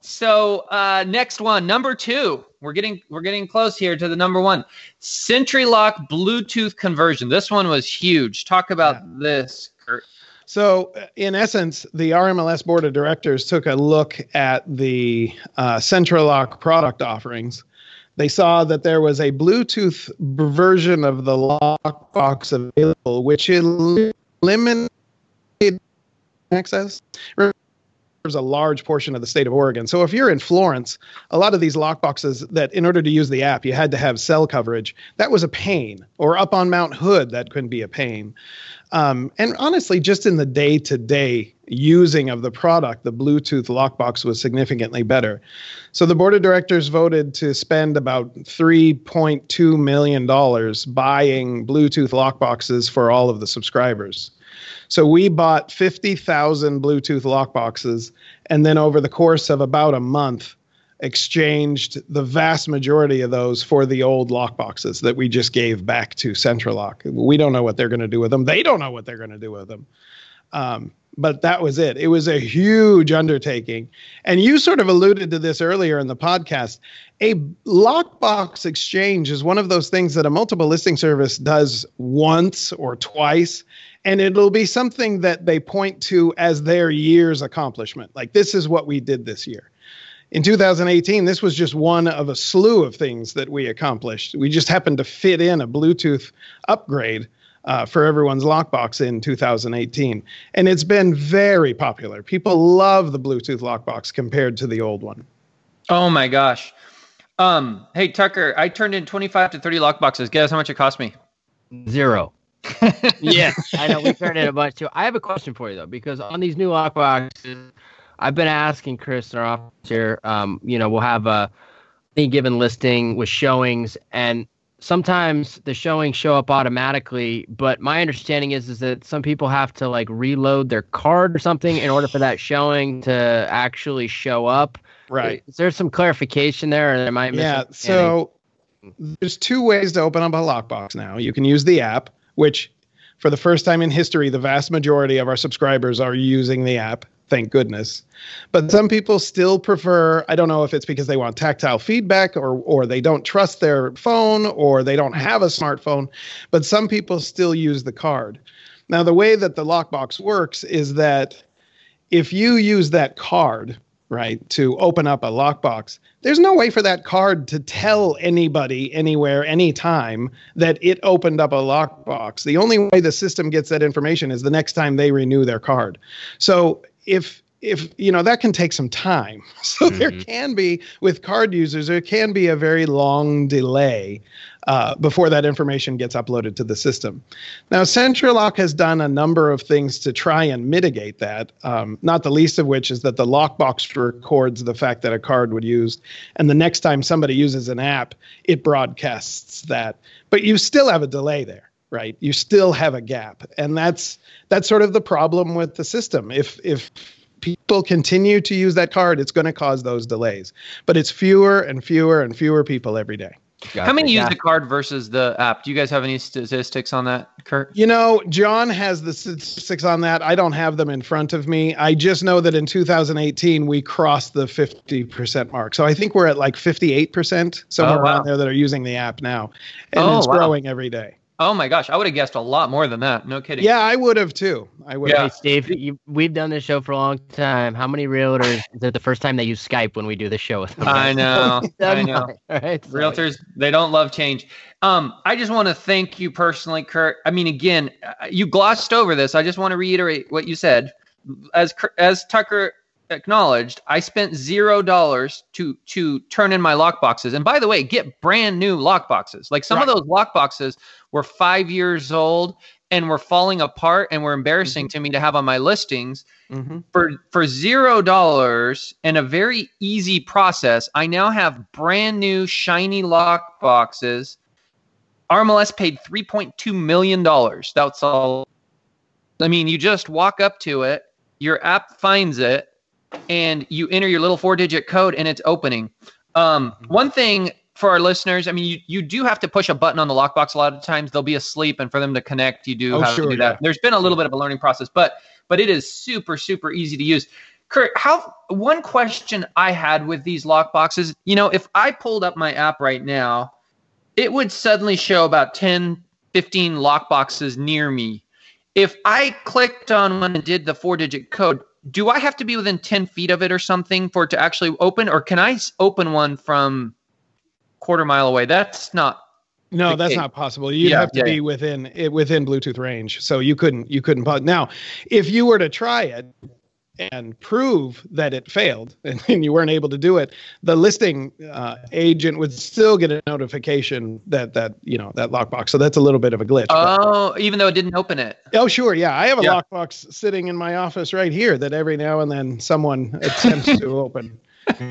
so uh, next one, number two. We're getting we're getting close here to the number one. SentriLock Bluetooth conversion. This one was huge. Talk about this, Kurt. So, uh, in essence, the RMLS board of directors took a look at the uh, SentriLock product offerings. They saw that there was a Bluetooth version of the lockbox available, which eliminated access. There's a large portion of the state of Oregon. So, if you're in Florence, a lot of these lockboxes that, in order to use the app, you had to have cell coverage. That was a pain. Or up on Mount Hood, that couldn't be a pain. Um, and honestly, just in the day to day using of the product, the Bluetooth lockbox was significantly better. So the board of directors voted to spend about $3.2 million buying Bluetooth lockboxes for all of the subscribers. So we bought 50,000 Bluetooth lockboxes, and then over the course of about a month, exchanged the vast majority of those for the old lockboxes that we just gave back to SentriLock. We don't know what they're going to do with them. They don't know what they're going to do with them. Um, but that was it. It was a huge undertaking. And you sort of alluded to this earlier in the podcast. A lockbox exchange is one of those things that a multiple listing service does once or twice. And it'll be something that they point to as their year's accomplishment. Like, this is what we did this year in 2018, this was just one of a slew of things that we accomplished. We just happened to fit in a Bluetooth upgrade uh, for everyone's lockbox in 2018. And it's been very popular. People love the Bluetooth lockbox compared to the old one. Oh my gosh. Um, hey Tucker, I turned in 25 to 30 lockboxes. Guess how much it cost me? Zero. yeah, I know we turned in a bunch too. I have a question for you though, because on these new lock boxes, I've been asking Chris our office here. Um, you know, we'll have a any given listing with showings, and sometimes the showings show up automatically. But my understanding is is that some people have to like reload their card or something in order for that showing to actually show up. Right. Is there some clarification there, or am I Yeah. So there's two ways to open up a lockbox now. You can use the app, which for the first time in history, the vast majority of our subscribers are using the app. Thank goodness. But some people still prefer, I don't know if it's because they want tactile feedback or or they don't trust their phone or they don't have a smartphone, but some people still use the card. Now the way that the lockbox works is that if you use that card, right, to open up a lockbox, there's no way for that card to tell anybody anywhere anytime that it opened up a lockbox. The only way the system gets that information is the next time they renew their card. So if if you know that can take some time. So there can be with card users there can be a very long delay uh, before that information gets uploaded to the system. Now SentriLock has done a number of things to try and mitigate that um, not the least of which is that the lockbox records the fact that a card was used and the next time somebody uses an app it broadcasts that. But you still have a delay there right you still have a gap and that's that's sort of the problem with the system if if people continue to use that card it's going to cause those delays but it's fewer and fewer and fewer people every day How many use Yeah. the card versus the app? Do you guys have any statistics on that, Kurt? You know, John has the statistics on that. I don't have them in front of me. I just know that in 2018 we crossed the 50% mark. So I think we're at like 58% somewhere Oh, wow. around there that are using the app now. And Oh, it's wow. growing every day. Oh my gosh, I would have guessed a lot more than that. No kidding. Yeah, I would have too. I would Yeah. have. Hey, Steve, you, we've done this show for a long time. How many realtors is it the first time they use Skype when we do the show with them? I know. I know. All right. so- Realtors, they don't love change. Um, I just want to thank you personally, Kurt. I mean, again, uh, you glossed over this. I just want to reiterate what you said. As as Tucker acknowledged, I spent zero dollars to to turn in my lock boxes. And by the way, get brand new lock boxes. Like some Right. of those lock boxes were five years old and were falling apart and were embarrassing to me to have on my listings. Mhm. For for zero dollars and a very easy process, I now have brand new shiny lock boxes. RMLS paid three point two million dollars. That's all. I mean, you just walk up to it, your app finds it, and you enter your little four-digit code, and it's opening. Um, one thing for our listeners, I mean, you, you do have to push a button on the lockbox a lot of times. They'll be asleep, and for them to connect, you do Oh, have sure, to do that. yeah. There's been a little bit of a learning process, but but it is super super easy to use. Kurt, how one question I had with these lockboxes, you know, if I pulled up my app right now, it would suddenly show about 10, 15 lock boxes near me. If I clicked on one and did the four digit code, do I have to be within 10 feet of it or something for it to actually open? Or can I open one from quarter mile away? That's not. No, that's case. not possible. You'd Yeah, have to yeah, be yeah. within it within Bluetooth range, so you couldn't you couldn't. Now, if you were to try it and prove that it failed and, and you weren't able to do it, the listing uh, agent would still get a notification that that you know that lockbox. So that's a little bit of a glitch. but- Oh, even though it didn't open it. Oh, sure. Yeah. I have a Yeah. lockbox sitting in my office right here that every now and then someone attempts to open.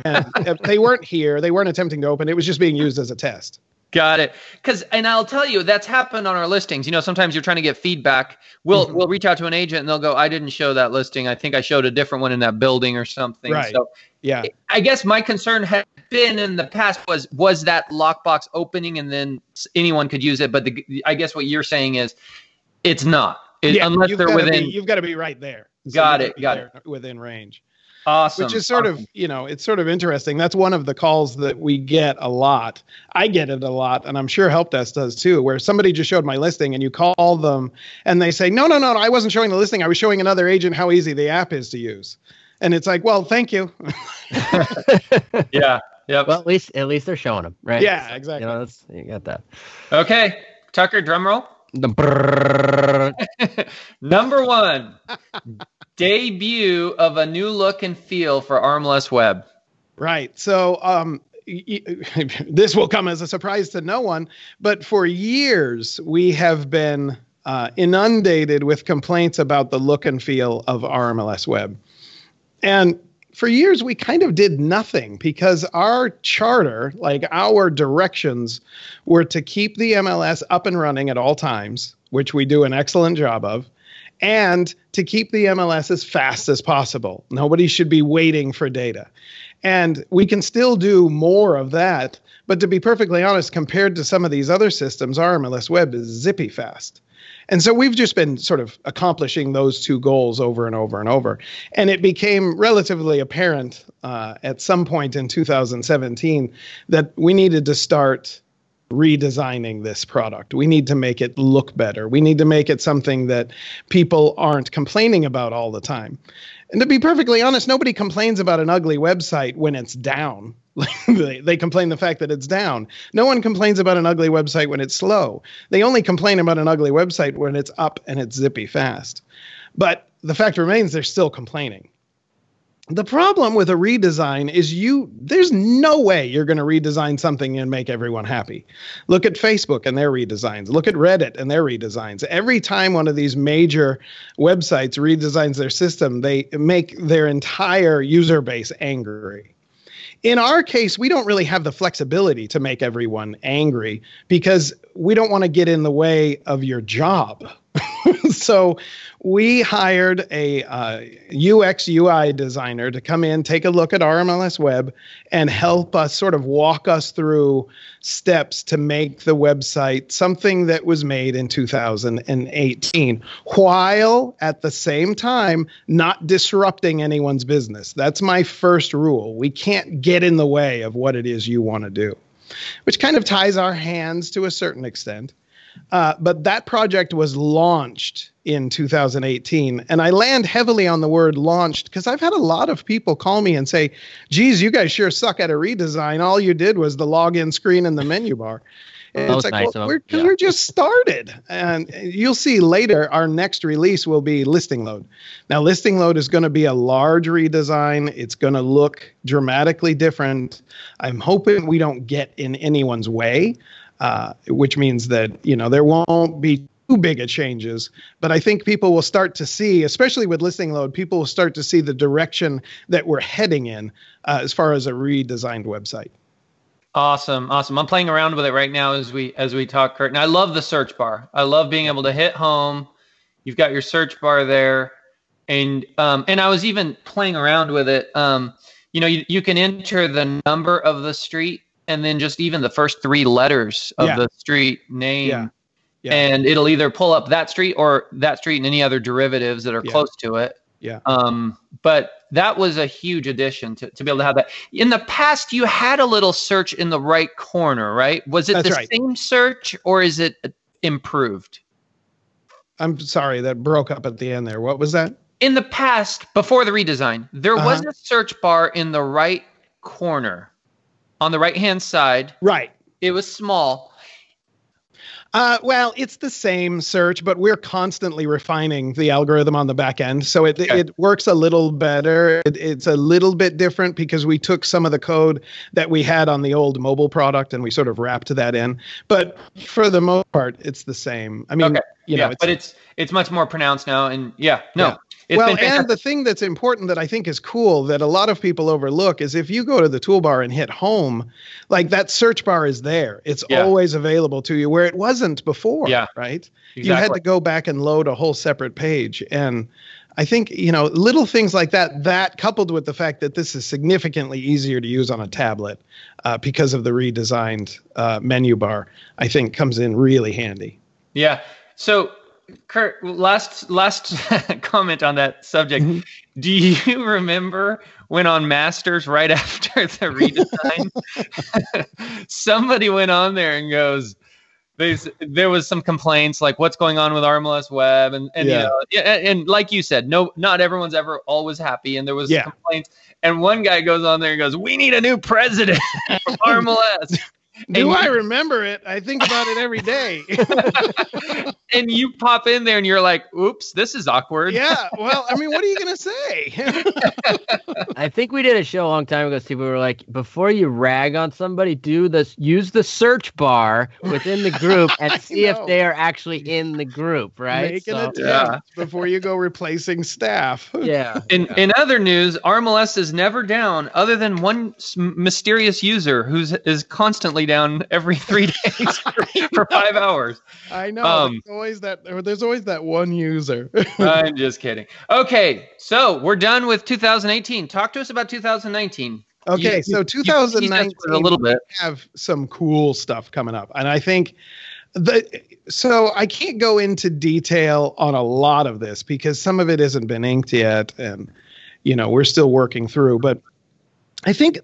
And if they weren't here, they weren't attempting to open. It was just being used as a test. Got it. Because, and I'll tell you, that's happened on our listings. You know, sometimes you're trying to get feedback. We'll Mhm. we'll reach out to an agent and they'll go, "I didn't show that listing. I think I showed a different one in that building or something." Right. So, Yeah. I guess my concern had been in the past was was that lockbox opening and then anyone could use it. But the, I guess what you're saying is, it's not It- yeah. unless they're within. Be, you've got to be right there. Got it, got there Within range. Awesome. Which is sort awesome. of, you know, it's sort of interesting. That's one of the calls that we get a lot. I get it a lot, and I'm sure Help Desk does too, where somebody just showed my listing and you call them and they say, no, no, no, no, I wasn't showing the listing. I was showing another agent how easy the app is to use. And it's like, well, thank you. yeah. Yeah. Well, at least at least they're showing them, right? yeah, You exactly. know, that's you got that. okay. Tucker, drum roll. The. Number one, debut of a new look and feel for RMLS Web. Right. So um, this will come as a surprise to no one, but for years we have been uh, inundated with complaints about the look and feel of RMLS Web. And for years we kind of did nothing because our charter, like our directions, were to keep the MLS up and running at all times, which we do an excellent job of, and to keep the MLS as fast as possible. Nobody should be waiting for data. And we can still do more of that. But to be perfectly honest, compared to some of these other systems, RMLS Web is zippy fast. And so we've just been sort of accomplishing those two goals over and over and over. And it became relatively apparent uh, at some point in 2017 that we needed to start redesigning this product. We need to make it look better. We need to make it something that people aren't complaining about all the time. And to be perfectly honest, nobody complains about an ugly website when it's down. they, they complain the fact that it's down. No one complains about an ugly website when it's slow. They only complain about an ugly website when it's up and it's zippy fast. But the fact remains they're still complaining. The problem with a redesign is you there's no way you're going to redesign something and make everyone happy. Look at Facebook and their redesigns. Look at Reddit and their redesigns. Every time one of these major websites redesigns their system, they make their entire user base angry. In our case, we don't really have the flexibility to make everyone angry because we don't want to get in the way of your job. so we hired a uh, UX UI designer to come in, take a look at RMLS Web, and help us sort of walk us through steps to make the website something that was made in 2018, while at the same time not disrupting anyone's business. That's my first rule. We can't get in the way of what it is you want to do, which kind of ties our hands to a certain extent. Uh, but that project was launched in 2018. And I land heavily on the word launched because I've had a lot of people call me and say, geez, you guys sure suck at a redesign. All you did was the login screen and the menu bar. And it's like, nice well, we're, yeah. we're just started. And you'll see later our next release will be Listing Load. Now, Listing Load is going to be a large redesign. It's going to look dramatically different. I'm hoping we don't get in anyone's way, uh, which means that, you know, there won't be too big of changes, but I think people will start to see, especially with listing load, people will start to see the direction that we're heading in uh, as far as a redesigned website. Awesome, awesome. I'm playing around with it right now as we as we talk, Kurt. And I love the search bar. I love being able to hit home. You've got your search bar there, and um, and I was even playing around with it. Um, you know, you, you can enter the number of the street and then just even the first three letters of yeah. the street name. Yeah. Yeah. And it'll either pull up that street or that street and any other derivatives that are close to it. Yeah. Um, but that was a huge addition to, to be able to have that. In the past, you had a little search in the right corner, right? Was it That's the right. same search or is it improved? I'm sorry, that broke up at the end there. What was that? In the past, before the redesign, there uh-huh. was a search bar in the right corner on the right hand side. Right. It was small. Uh, well, it's the same search, but we're constantly refining the algorithm on the back end, so it okay. it works a little better. It, it's a little bit different because we took some of the code that we had on the old mobile product and we sort of wrapped that in. But for the most part, it's the same. I mean, okay. you yeah, know, it's, but it's it's much more pronounced now, and yeah, no, yeah. It's well, and the thing that's important that I think is cool that a lot of people overlook is if you go to the toolbar and hit home, like that search bar is there. It's yeah. always available to you where it wasn't before. Yeah. Right. Exactly. You had to go back and load a whole separate page. And I think, you know, little things like that, that coupled with the fact that this is significantly easier to use on a tablet uh, because of the redesigned uh, menu bar, I think comes in really handy. Yeah. So Kurt, last last comment on that subject. Mm-hmm. Do you remember when on Masters right after the redesign, somebody went on there and goes, "There's there was some complaints like what's going on with RMLS Web and and yeah. you know and, and, like you said, no, not everyone's ever always happy, and there was yeah. complaints. And one guy goes on there and goes, "We need a new president for RMLS." Do I remember it? I think about it every day. and you pop in there and you're like, oops, this is awkward. Yeah. Well, I mean, what are you going to say? I think we did a show a long time ago, Steve. We were like, before you rag on somebody, do this, use the search bar within the group and see if they are actually in the group, right? Make so, an attempt yeah. before you go replacing staff. Yeah. In, in other news, RMLS is never down other than one mysterious user who's constantly down every three days for, for five hours. I know. Um, there's always that. There's always that one user. I'm just kidding. Okay, so we're done with 2018. Talk to us about 2019. Okay, you, so 2019 a little bit have some cool stuff coming up, and I think the so I can't go into detail on a lot of this because some of it hasn't been inked yet, and you know we're still working through. But I think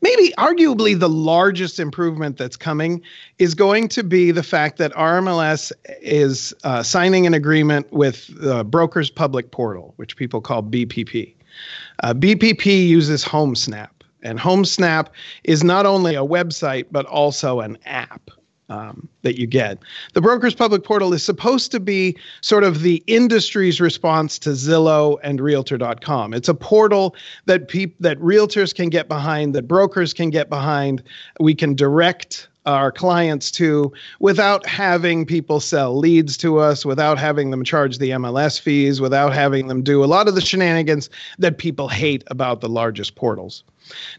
maybe arguably the largest improvement that's coming is going to be the fact that RMLS is uh, signing an agreement with the Brokers Public Portal, which people call BPP. Uh, BPP uses HomeSnap, and HomeSnap is not only a website but also an app um, that you get. The Brokers Public Portal is supposed to be sort of the industry's response to Zillow and Realtor.com. It's a portal that peop- that realtors can get behind, that brokers can get behind. We can direct our clients to without having people sell leads to us, without having them charge the MLS fees, without having them do a lot of the shenanigans that people hate about the largest portals.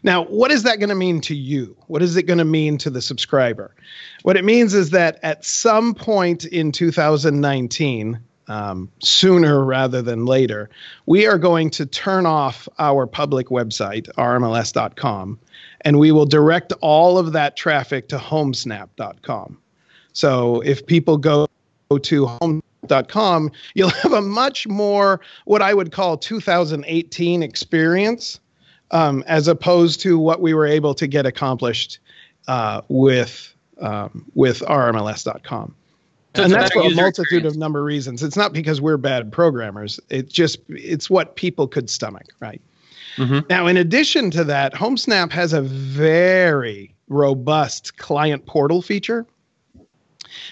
Now, what is that going to mean to you? What is it going to mean to the subscriber? What it means is that at some point in 2019, um, sooner rather than later, we are going to turn off our public website, rmls.com, and we will direct all of that traffic to homesnap.com. So if people go to home.com, you'll have a much more what I would call 2018 experience um, as opposed to what we were able to get accomplished uh, with um, with rmls.com. So and that's for a multitude experience. of number of reasons. It's not because we're bad programmers. It's just it's what people could stomach, right? Mm-hmm. Now, in addition to that, HomeSnap has a very robust client portal feature.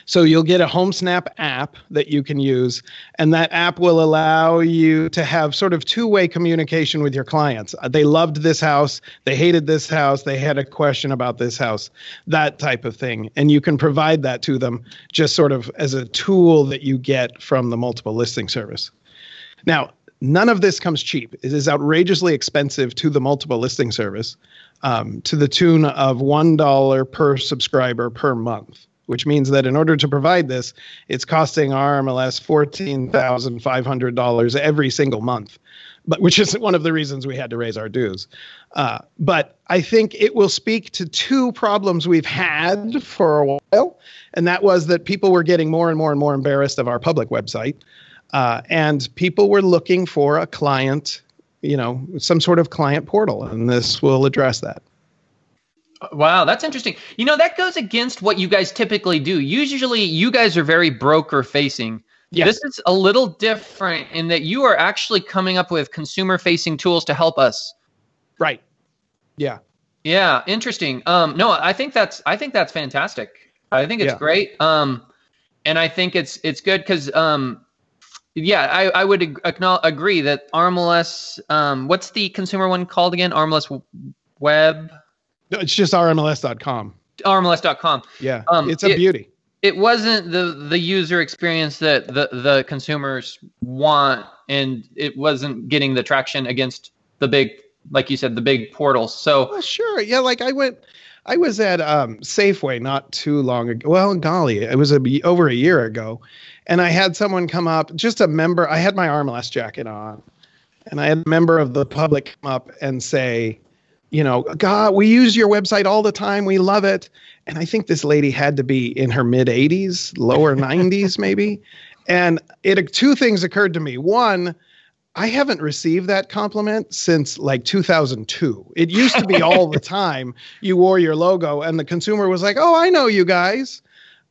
So you'll get a HomeSnap app that you can use, and that app will allow you to have sort of two-way communication with your clients. Uh, They loved this house, they hated this house, they had a question about this house, that type of thing. And you can provide that to them just sort of as a tool that you get from the multiple listing service. Now, none of this comes cheap. It is outrageously expensive to the multiple listing service, um, to the tune of $1 per subscriber per month which means that in order to provide this, it's costing RMLS $14,500 every single month, but which is one of the reasons we had to raise our dues. Uh, but I think it will speak to two problems we've had for a while, and that was that people were getting more and more and more embarrassed of our public website, uh, and people were looking for a client, you know, some sort of client portal, and this will address that. Wow, that's interesting. You know, that goes against what you guys typically do. Usually, you guys are very broker facing. Yes. This is a little different in that you are actually coming up with consumer facing tools to help us. Right. Yeah. Yeah, interesting. Um, no, I think that's I think that's fantastic. I think it's Yeah. great. Um, and I think it's it's good because um, yeah, I I would ag- agree that RMLS Um, what's the consumer one called again? RMLS Web. No, It's just RMLS.com. RMLS.com. Yeah. Um, it's a it- beauty. it wasn't the the user experience that the the consumers want and it wasn't getting the traction against the big like you said the big portals so Well, sure. Yeah, like I went, I was at um, Safeway not too long ago. Well, golly, it was a, over a year ago, and I had someone come up, just a member. I had my RMLS jacket on, and I had a member of the public come up and say, you know, God, we use your website all the time. We love it. And I think this lady had to be in her mid 80s, lower 90s, maybe. And it two things occurred to me. One, I haven't received that compliment since like 2002. It used to be all the time you wore your logo, and the consumer was like, "Oh, I know you guys,"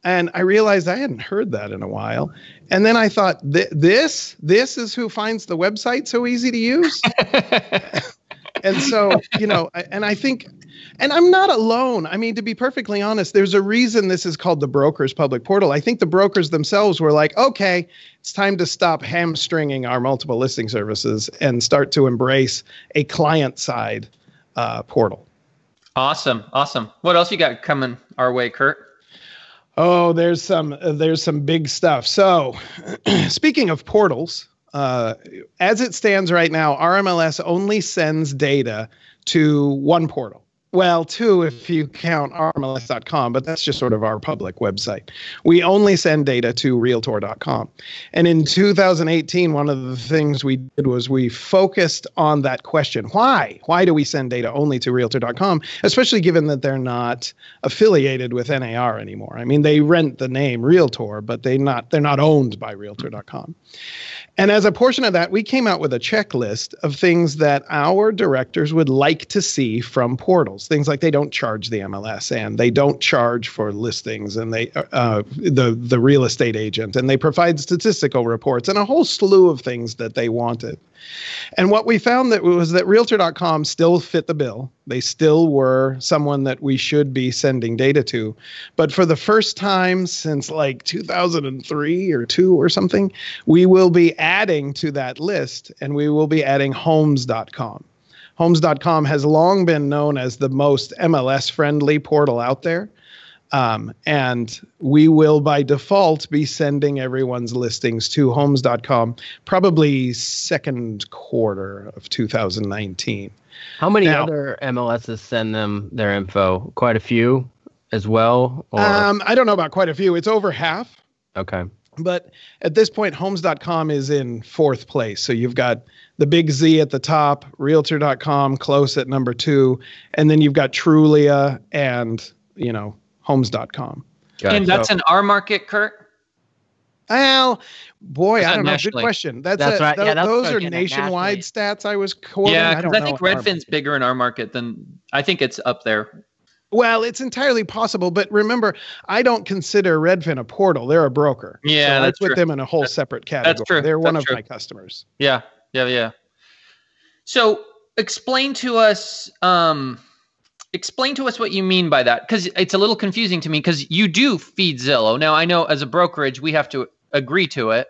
and I realized I hadn't heard that in a while. And then I thought, "This, this is who finds the website so easy to use." and so you know I- and i think and i'm not alone. I mean to be perfectly honest there's a reason this is called the brokers public portal. I think the brokers themselves were like okay it's time to stop hamstringing our multiple listing services and start to embrace a client side uh, portal. Awesome. Awesome. What else you got coming our way kurt? Oh, there's some uh, there's some big stuff. So, speaking of portals, uh, as it stands right now, RMLS only sends data to one portal. Well, two if you count RMLS.com, but that's just sort of our public website. We only send data to Realtor.com. And in 2018, one of the things we did was we focused on that question why? Why do we send data only to Realtor.com, especially given that they're not affiliated with NAR anymore? I mean, they rent the name Realtor, but they not they're not owned by Realtor.com. And as a portion of that, we came out with a checklist of things that our directors would like to see from portals. Things like they don't charge the MLS and they don't charge for listings and they uh, the the real estate agent and they provide statistical reports and a whole slew of things that they wanted. And what we found that was that realtor.com still fit the bill. They still were someone that we should be sending data to. But for the first time since like 2003 or 2 or something, we will be adding to that list and we will be adding homes.com. Homes.com has long been known as the most MLS friendly portal out there. Um, and we will by default be sending everyone's listings to homes.com probably second quarter of 2019. How many Now- other MLSs send them their info? Quite a few as well. Or, Um, I don't know about quite a few. It's over half. okay. But at this point, homes.com is in fourth place. So you've got the big Z at the top, realtor.com close at number two, and then you've got Trulia and, you know, homes.com. Got and it. that's So- in our market kurt Well, boy, Is I that don't know. Good question. That's, That's a, right. tho- Yeah, that's those are nationwide stats I was quoting. yeah I because don't I, think redfin's bigger in our market than i think it's up there Well, it's entirely possible, but remember, I don't consider Redfin a portal. They're a broker. Yeah, so I that's put true. them in a whole separate category. That's true. They're one That's of true. my customers. Yeah, yeah, yeah. So explain to us, um, explain to us what you mean by that because it's a little confusing to me because you do feed Zillow. Now I know as a brokerage we have to agree to it,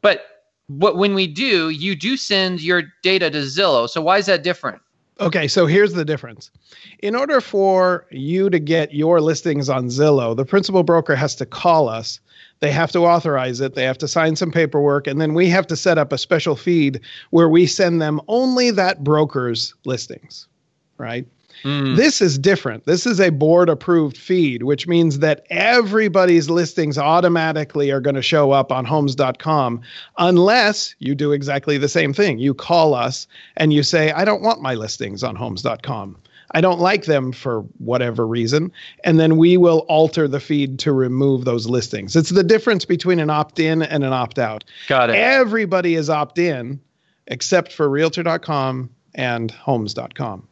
but but when we do, you do send your data to Zillow. So why is that different? Okay, so here's the difference. In order for you to get your listings on Zillow, the principal broker has to call us. They have to authorize it. They have to sign some paperwork. And then we have to set up a special feed where we send them only that broker's listings, right? Mm. This is different. This is a board approved feed, which means that everybody's listings automatically are going to show up on homes.com unless you do exactly the same thing. You call us and you say, I don't want my listings on homes.com. I don't like them for whatever reason. And then we will alter the feed to remove those listings. It's the difference between an opt in and an opt out. Got it. Everybody is opt in except for realtor.com and homes.com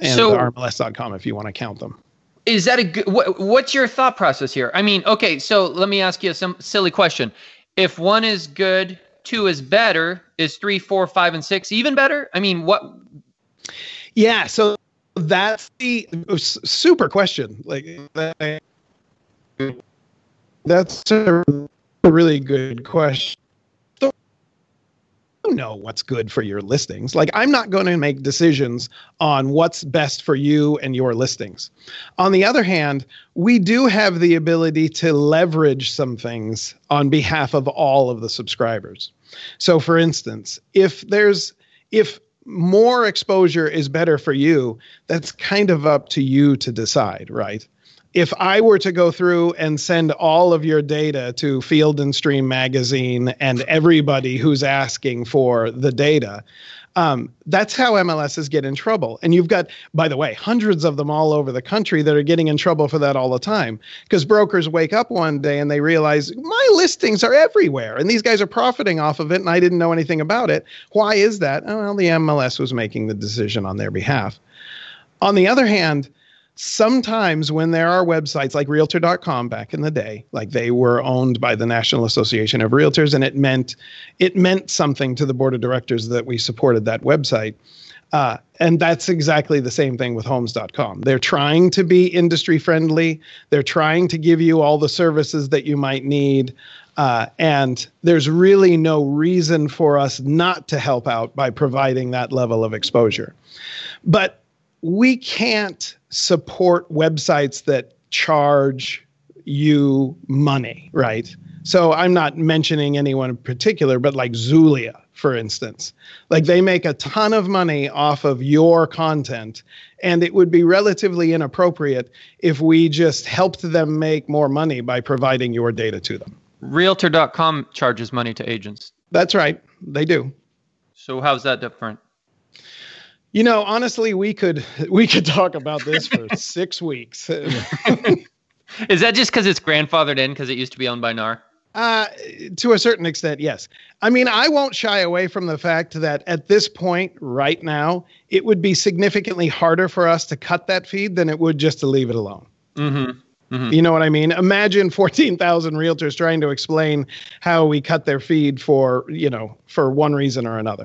and so, RMLS.com if you want to count them. Is that a good? What, what's your thought process here? I mean, okay, so let me ask you a some silly question. If one is good, two is better. Is three, four, five, and six even better? I mean, what? Yeah, so that's the super question. Like that's a really good question know what's good for your listings. Like, I'm not going to make decisions on what's best for you and your listings. On the other hand, we do have the ability to leverage some things on behalf of all of the subscribers. So, for instance, if there's, if more exposure is better for you, that's kind of up to you to decide, right? if I were to go through and send all of your data to Field and Stream magazine and everybody who's asking for the data, um, that's how MLSs get in trouble. And you've got, by the way, hundreds of them all over the country that are getting in trouble for that all the time. Because brokers wake up one day and they realize my listings are everywhere and these guys are profiting off of it and I didn't know anything about it. Why is that? Oh, well, the MLS was making the decision on their behalf. On the other hand, sometimes when there are websites like realtor.com back in the day like they were owned by the national association of realtors and it meant it meant something to the board of directors that we supported that website. Uh, and that's exactly the same thing with homes.com they're trying to be industry friendly they're trying to give you all the services that you might need. Uh, and there's really no reason for us not to help out by providing that level of exposure. But we can't support websites that charge you money, right? So I'm not mentioning anyone in particular, but like Zulia, for instance. Like they make a ton of money off of your content, and it would be relatively inappropriate if we just helped them make more money by providing your data to them. Realtor.com charges money to agents. That's right. They do. So how's that different? You know, honestly, we could we could talk about this for six weeks. Is that just because it's grandfathered in because it used to be owned by NAR? Uh, to a certain extent, yes. I mean, I won't shy away from the fact that at this point, right now, it would be significantly harder for us to cut that feed than it would just to leave it alone. Mm-hmm. Mm-hmm. You know what I mean? Imagine 14,000 realtors trying to explain how we cut their feed for, you know, for one reason or another.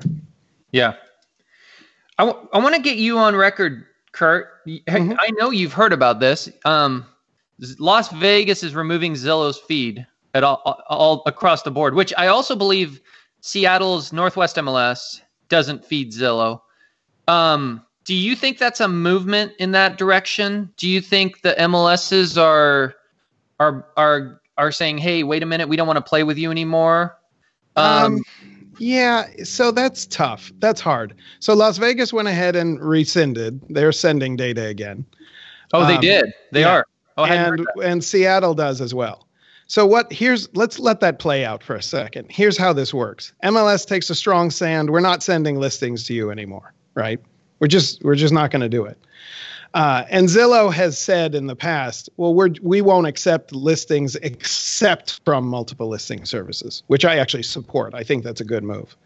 Yeah. I, w- I want to get you on record, Kurt. Mm-hmm. I know you've heard about this. Um, Las Vegas is removing Zillow's feed at all, all across the board, which I also believe Seattle's Northwest MLS doesn't feed Zillow. Um, do you think that's a movement in that direction? Do you think the MLSs are are are are saying, "Hey, wait a minute, we don't want to play with you anymore"? Um, um yeah, so that's tough. That's hard. So Las Vegas went ahead and rescinded. They're sending data again. Oh, they um, did. They yeah. are. Oh, and and Seattle does as well. So what here's let's let that play out for a second. Here's how this works. MLS takes a strong stand. We're not sending listings to you anymore, right? We're just we're just not going to do it. Uh, and Zillow has said in the past, well, we're, we won't accept listings except from multiple listing services, which I actually support. I think that's a good move.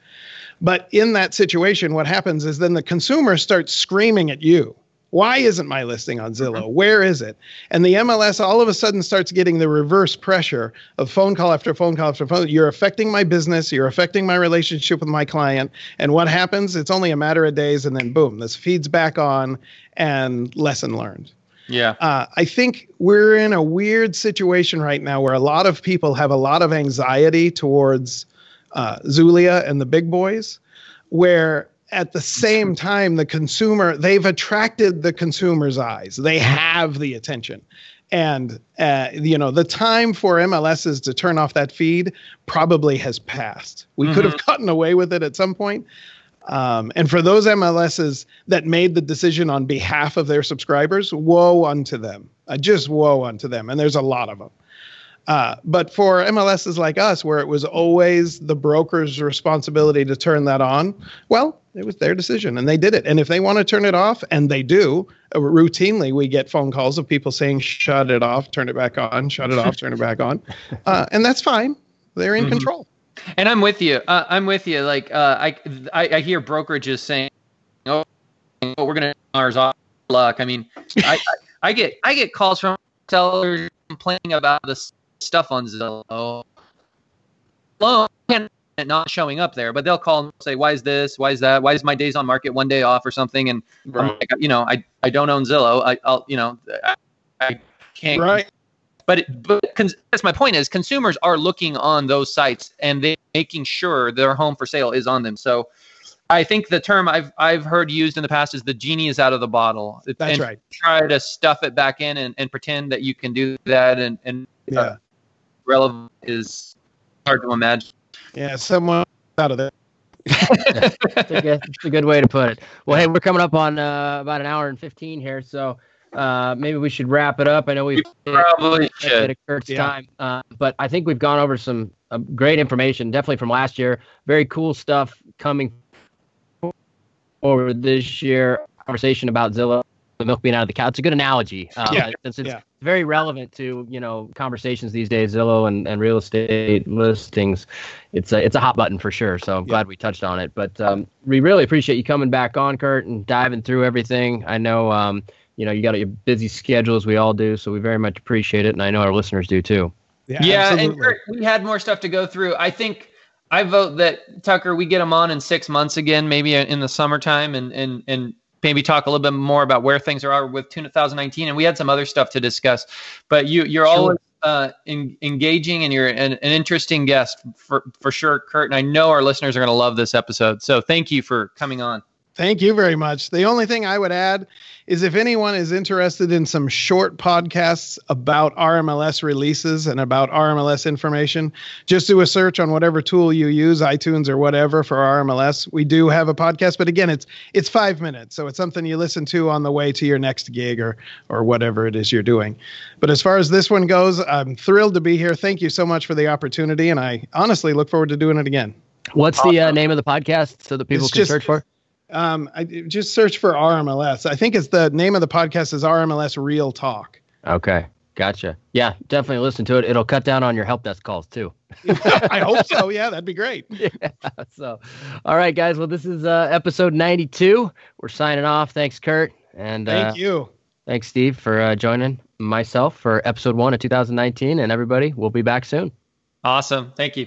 But in that situation, what happens is then the consumer starts screaming at you Why isn't my listing on Zillow? Where is it? And the MLS all of a sudden starts getting the reverse pressure of phone call after phone call after phone. You're affecting my business. You're affecting my relationship with my client. And what happens? It's only a matter of days, and then boom, this feeds back on, and lesson learned. Yeah. Uh, I think we're in a weird situation right now where a lot of people have a lot of anxiety towards uh, Zulia and the big boys, where at the same time the consumer they've attracted the consumer's eyes. They have the attention. And uh, you know the time for mls's to turn off that feed probably has passed. We mm-hmm. could have gotten away with it at some point. Um, and for those mls's that made the decision on behalf of their subscribers woe unto them. Uh, just woe unto them. And there's a lot of them uh, but for MLSs like us, where it was always the broker's responsibility to turn that on, well, it was their decision and they did it. And if they want to turn it off, and they do, uh, routinely we get phone calls of people saying, shut it off, turn it back on, shut it off, turn it back on. Uh, and that's fine. They're in mm-hmm. control. And I'm with you. Uh, I'm with you. Like uh, I, I, I, hear brokerages saying, "Oh, we're gonna ours off luck." I mean, I, I, I, get I get calls from sellers complaining about this stuff on Zillow. Loan not showing up there, but they'll call and say, "Why is this? Why is that? Why is my days on market one day off or something?" And right. like, you know, I I don't own Zillow. I, will you know, I, I can't. Right. But it, but cons- that's my point is consumers are looking on those sites and they making sure their home for sale is on them. So I think the term I've I've heard used in the past is the genie is out of the bottle. That's and right. Try to stuff it back in and, and pretend that you can do that and and yeah. Relevant is hard to imagine. Yeah, someone out of there. that's, a good, that's a good way to put it. Well, hey, we're coming up on uh, about an hour and 15 here, so uh, maybe we should wrap it up. I know we've probably should. It Kurt's yeah. time, uh, but I think we've gone over some uh, great information, definitely from last year. Very cool stuff coming over this year. Conversation about Zillow the milk being out of the cow. It's a good analogy. Uh, yeah. Since it's yeah. very relevant to, you know, conversations these days, Zillow and, and real estate listings. It's a, it's a hot button for sure. So I'm yeah. glad we touched on it. But um, we really appreciate you coming back on, Kurt, and diving through everything. I know, um, you know, you got a busy schedule as we all do. So we very much appreciate it. And I know our listeners do too. Yeah, yeah and Kurt, we had more stuff to go through. I think I vote that Tucker, we get him on in six months again, maybe in the summertime, and and and maybe talk a little bit more about where things are with 2019 and we had some other stuff to discuss. But you you're sure. always uh, in, engaging and you're an, an, interesting guest for for sure kurt and i know our listeners are going to love this episode. So thank you for coming on Thank you very much. The only thing I would add is if anyone is interested in some short podcasts about RMLS releases and about RMLS information, just do a search on whatever tool you use, iTunes or whatever for RMLS. We do have a podcast, but again, it's it's 5 minutes, so it's something you listen to on the way to your next gig or or whatever it is you're doing. But as far as this one goes, I'm thrilled to be here. Thank you so much for the opportunity and I honestly look forward to doing it again. What's the uh, name of the podcast so that people it's can just, search for? Um, I just search for RMLS. I think it's the name of the podcast is RMLS Real Talk. Okay, gotcha. Yeah, definitely listen to it. It'll cut down on your help desk calls too. I hope so. Yeah, that'd be great. Yeah. So, all right, guys. Well, this is uh, episode 92. We're signing off. Thanks, Kurt. And thank uh, you. Thanks, Steve, for uh, joining myself for episode one of 2019. And everybody, we'll be back soon. Awesome. Thank you.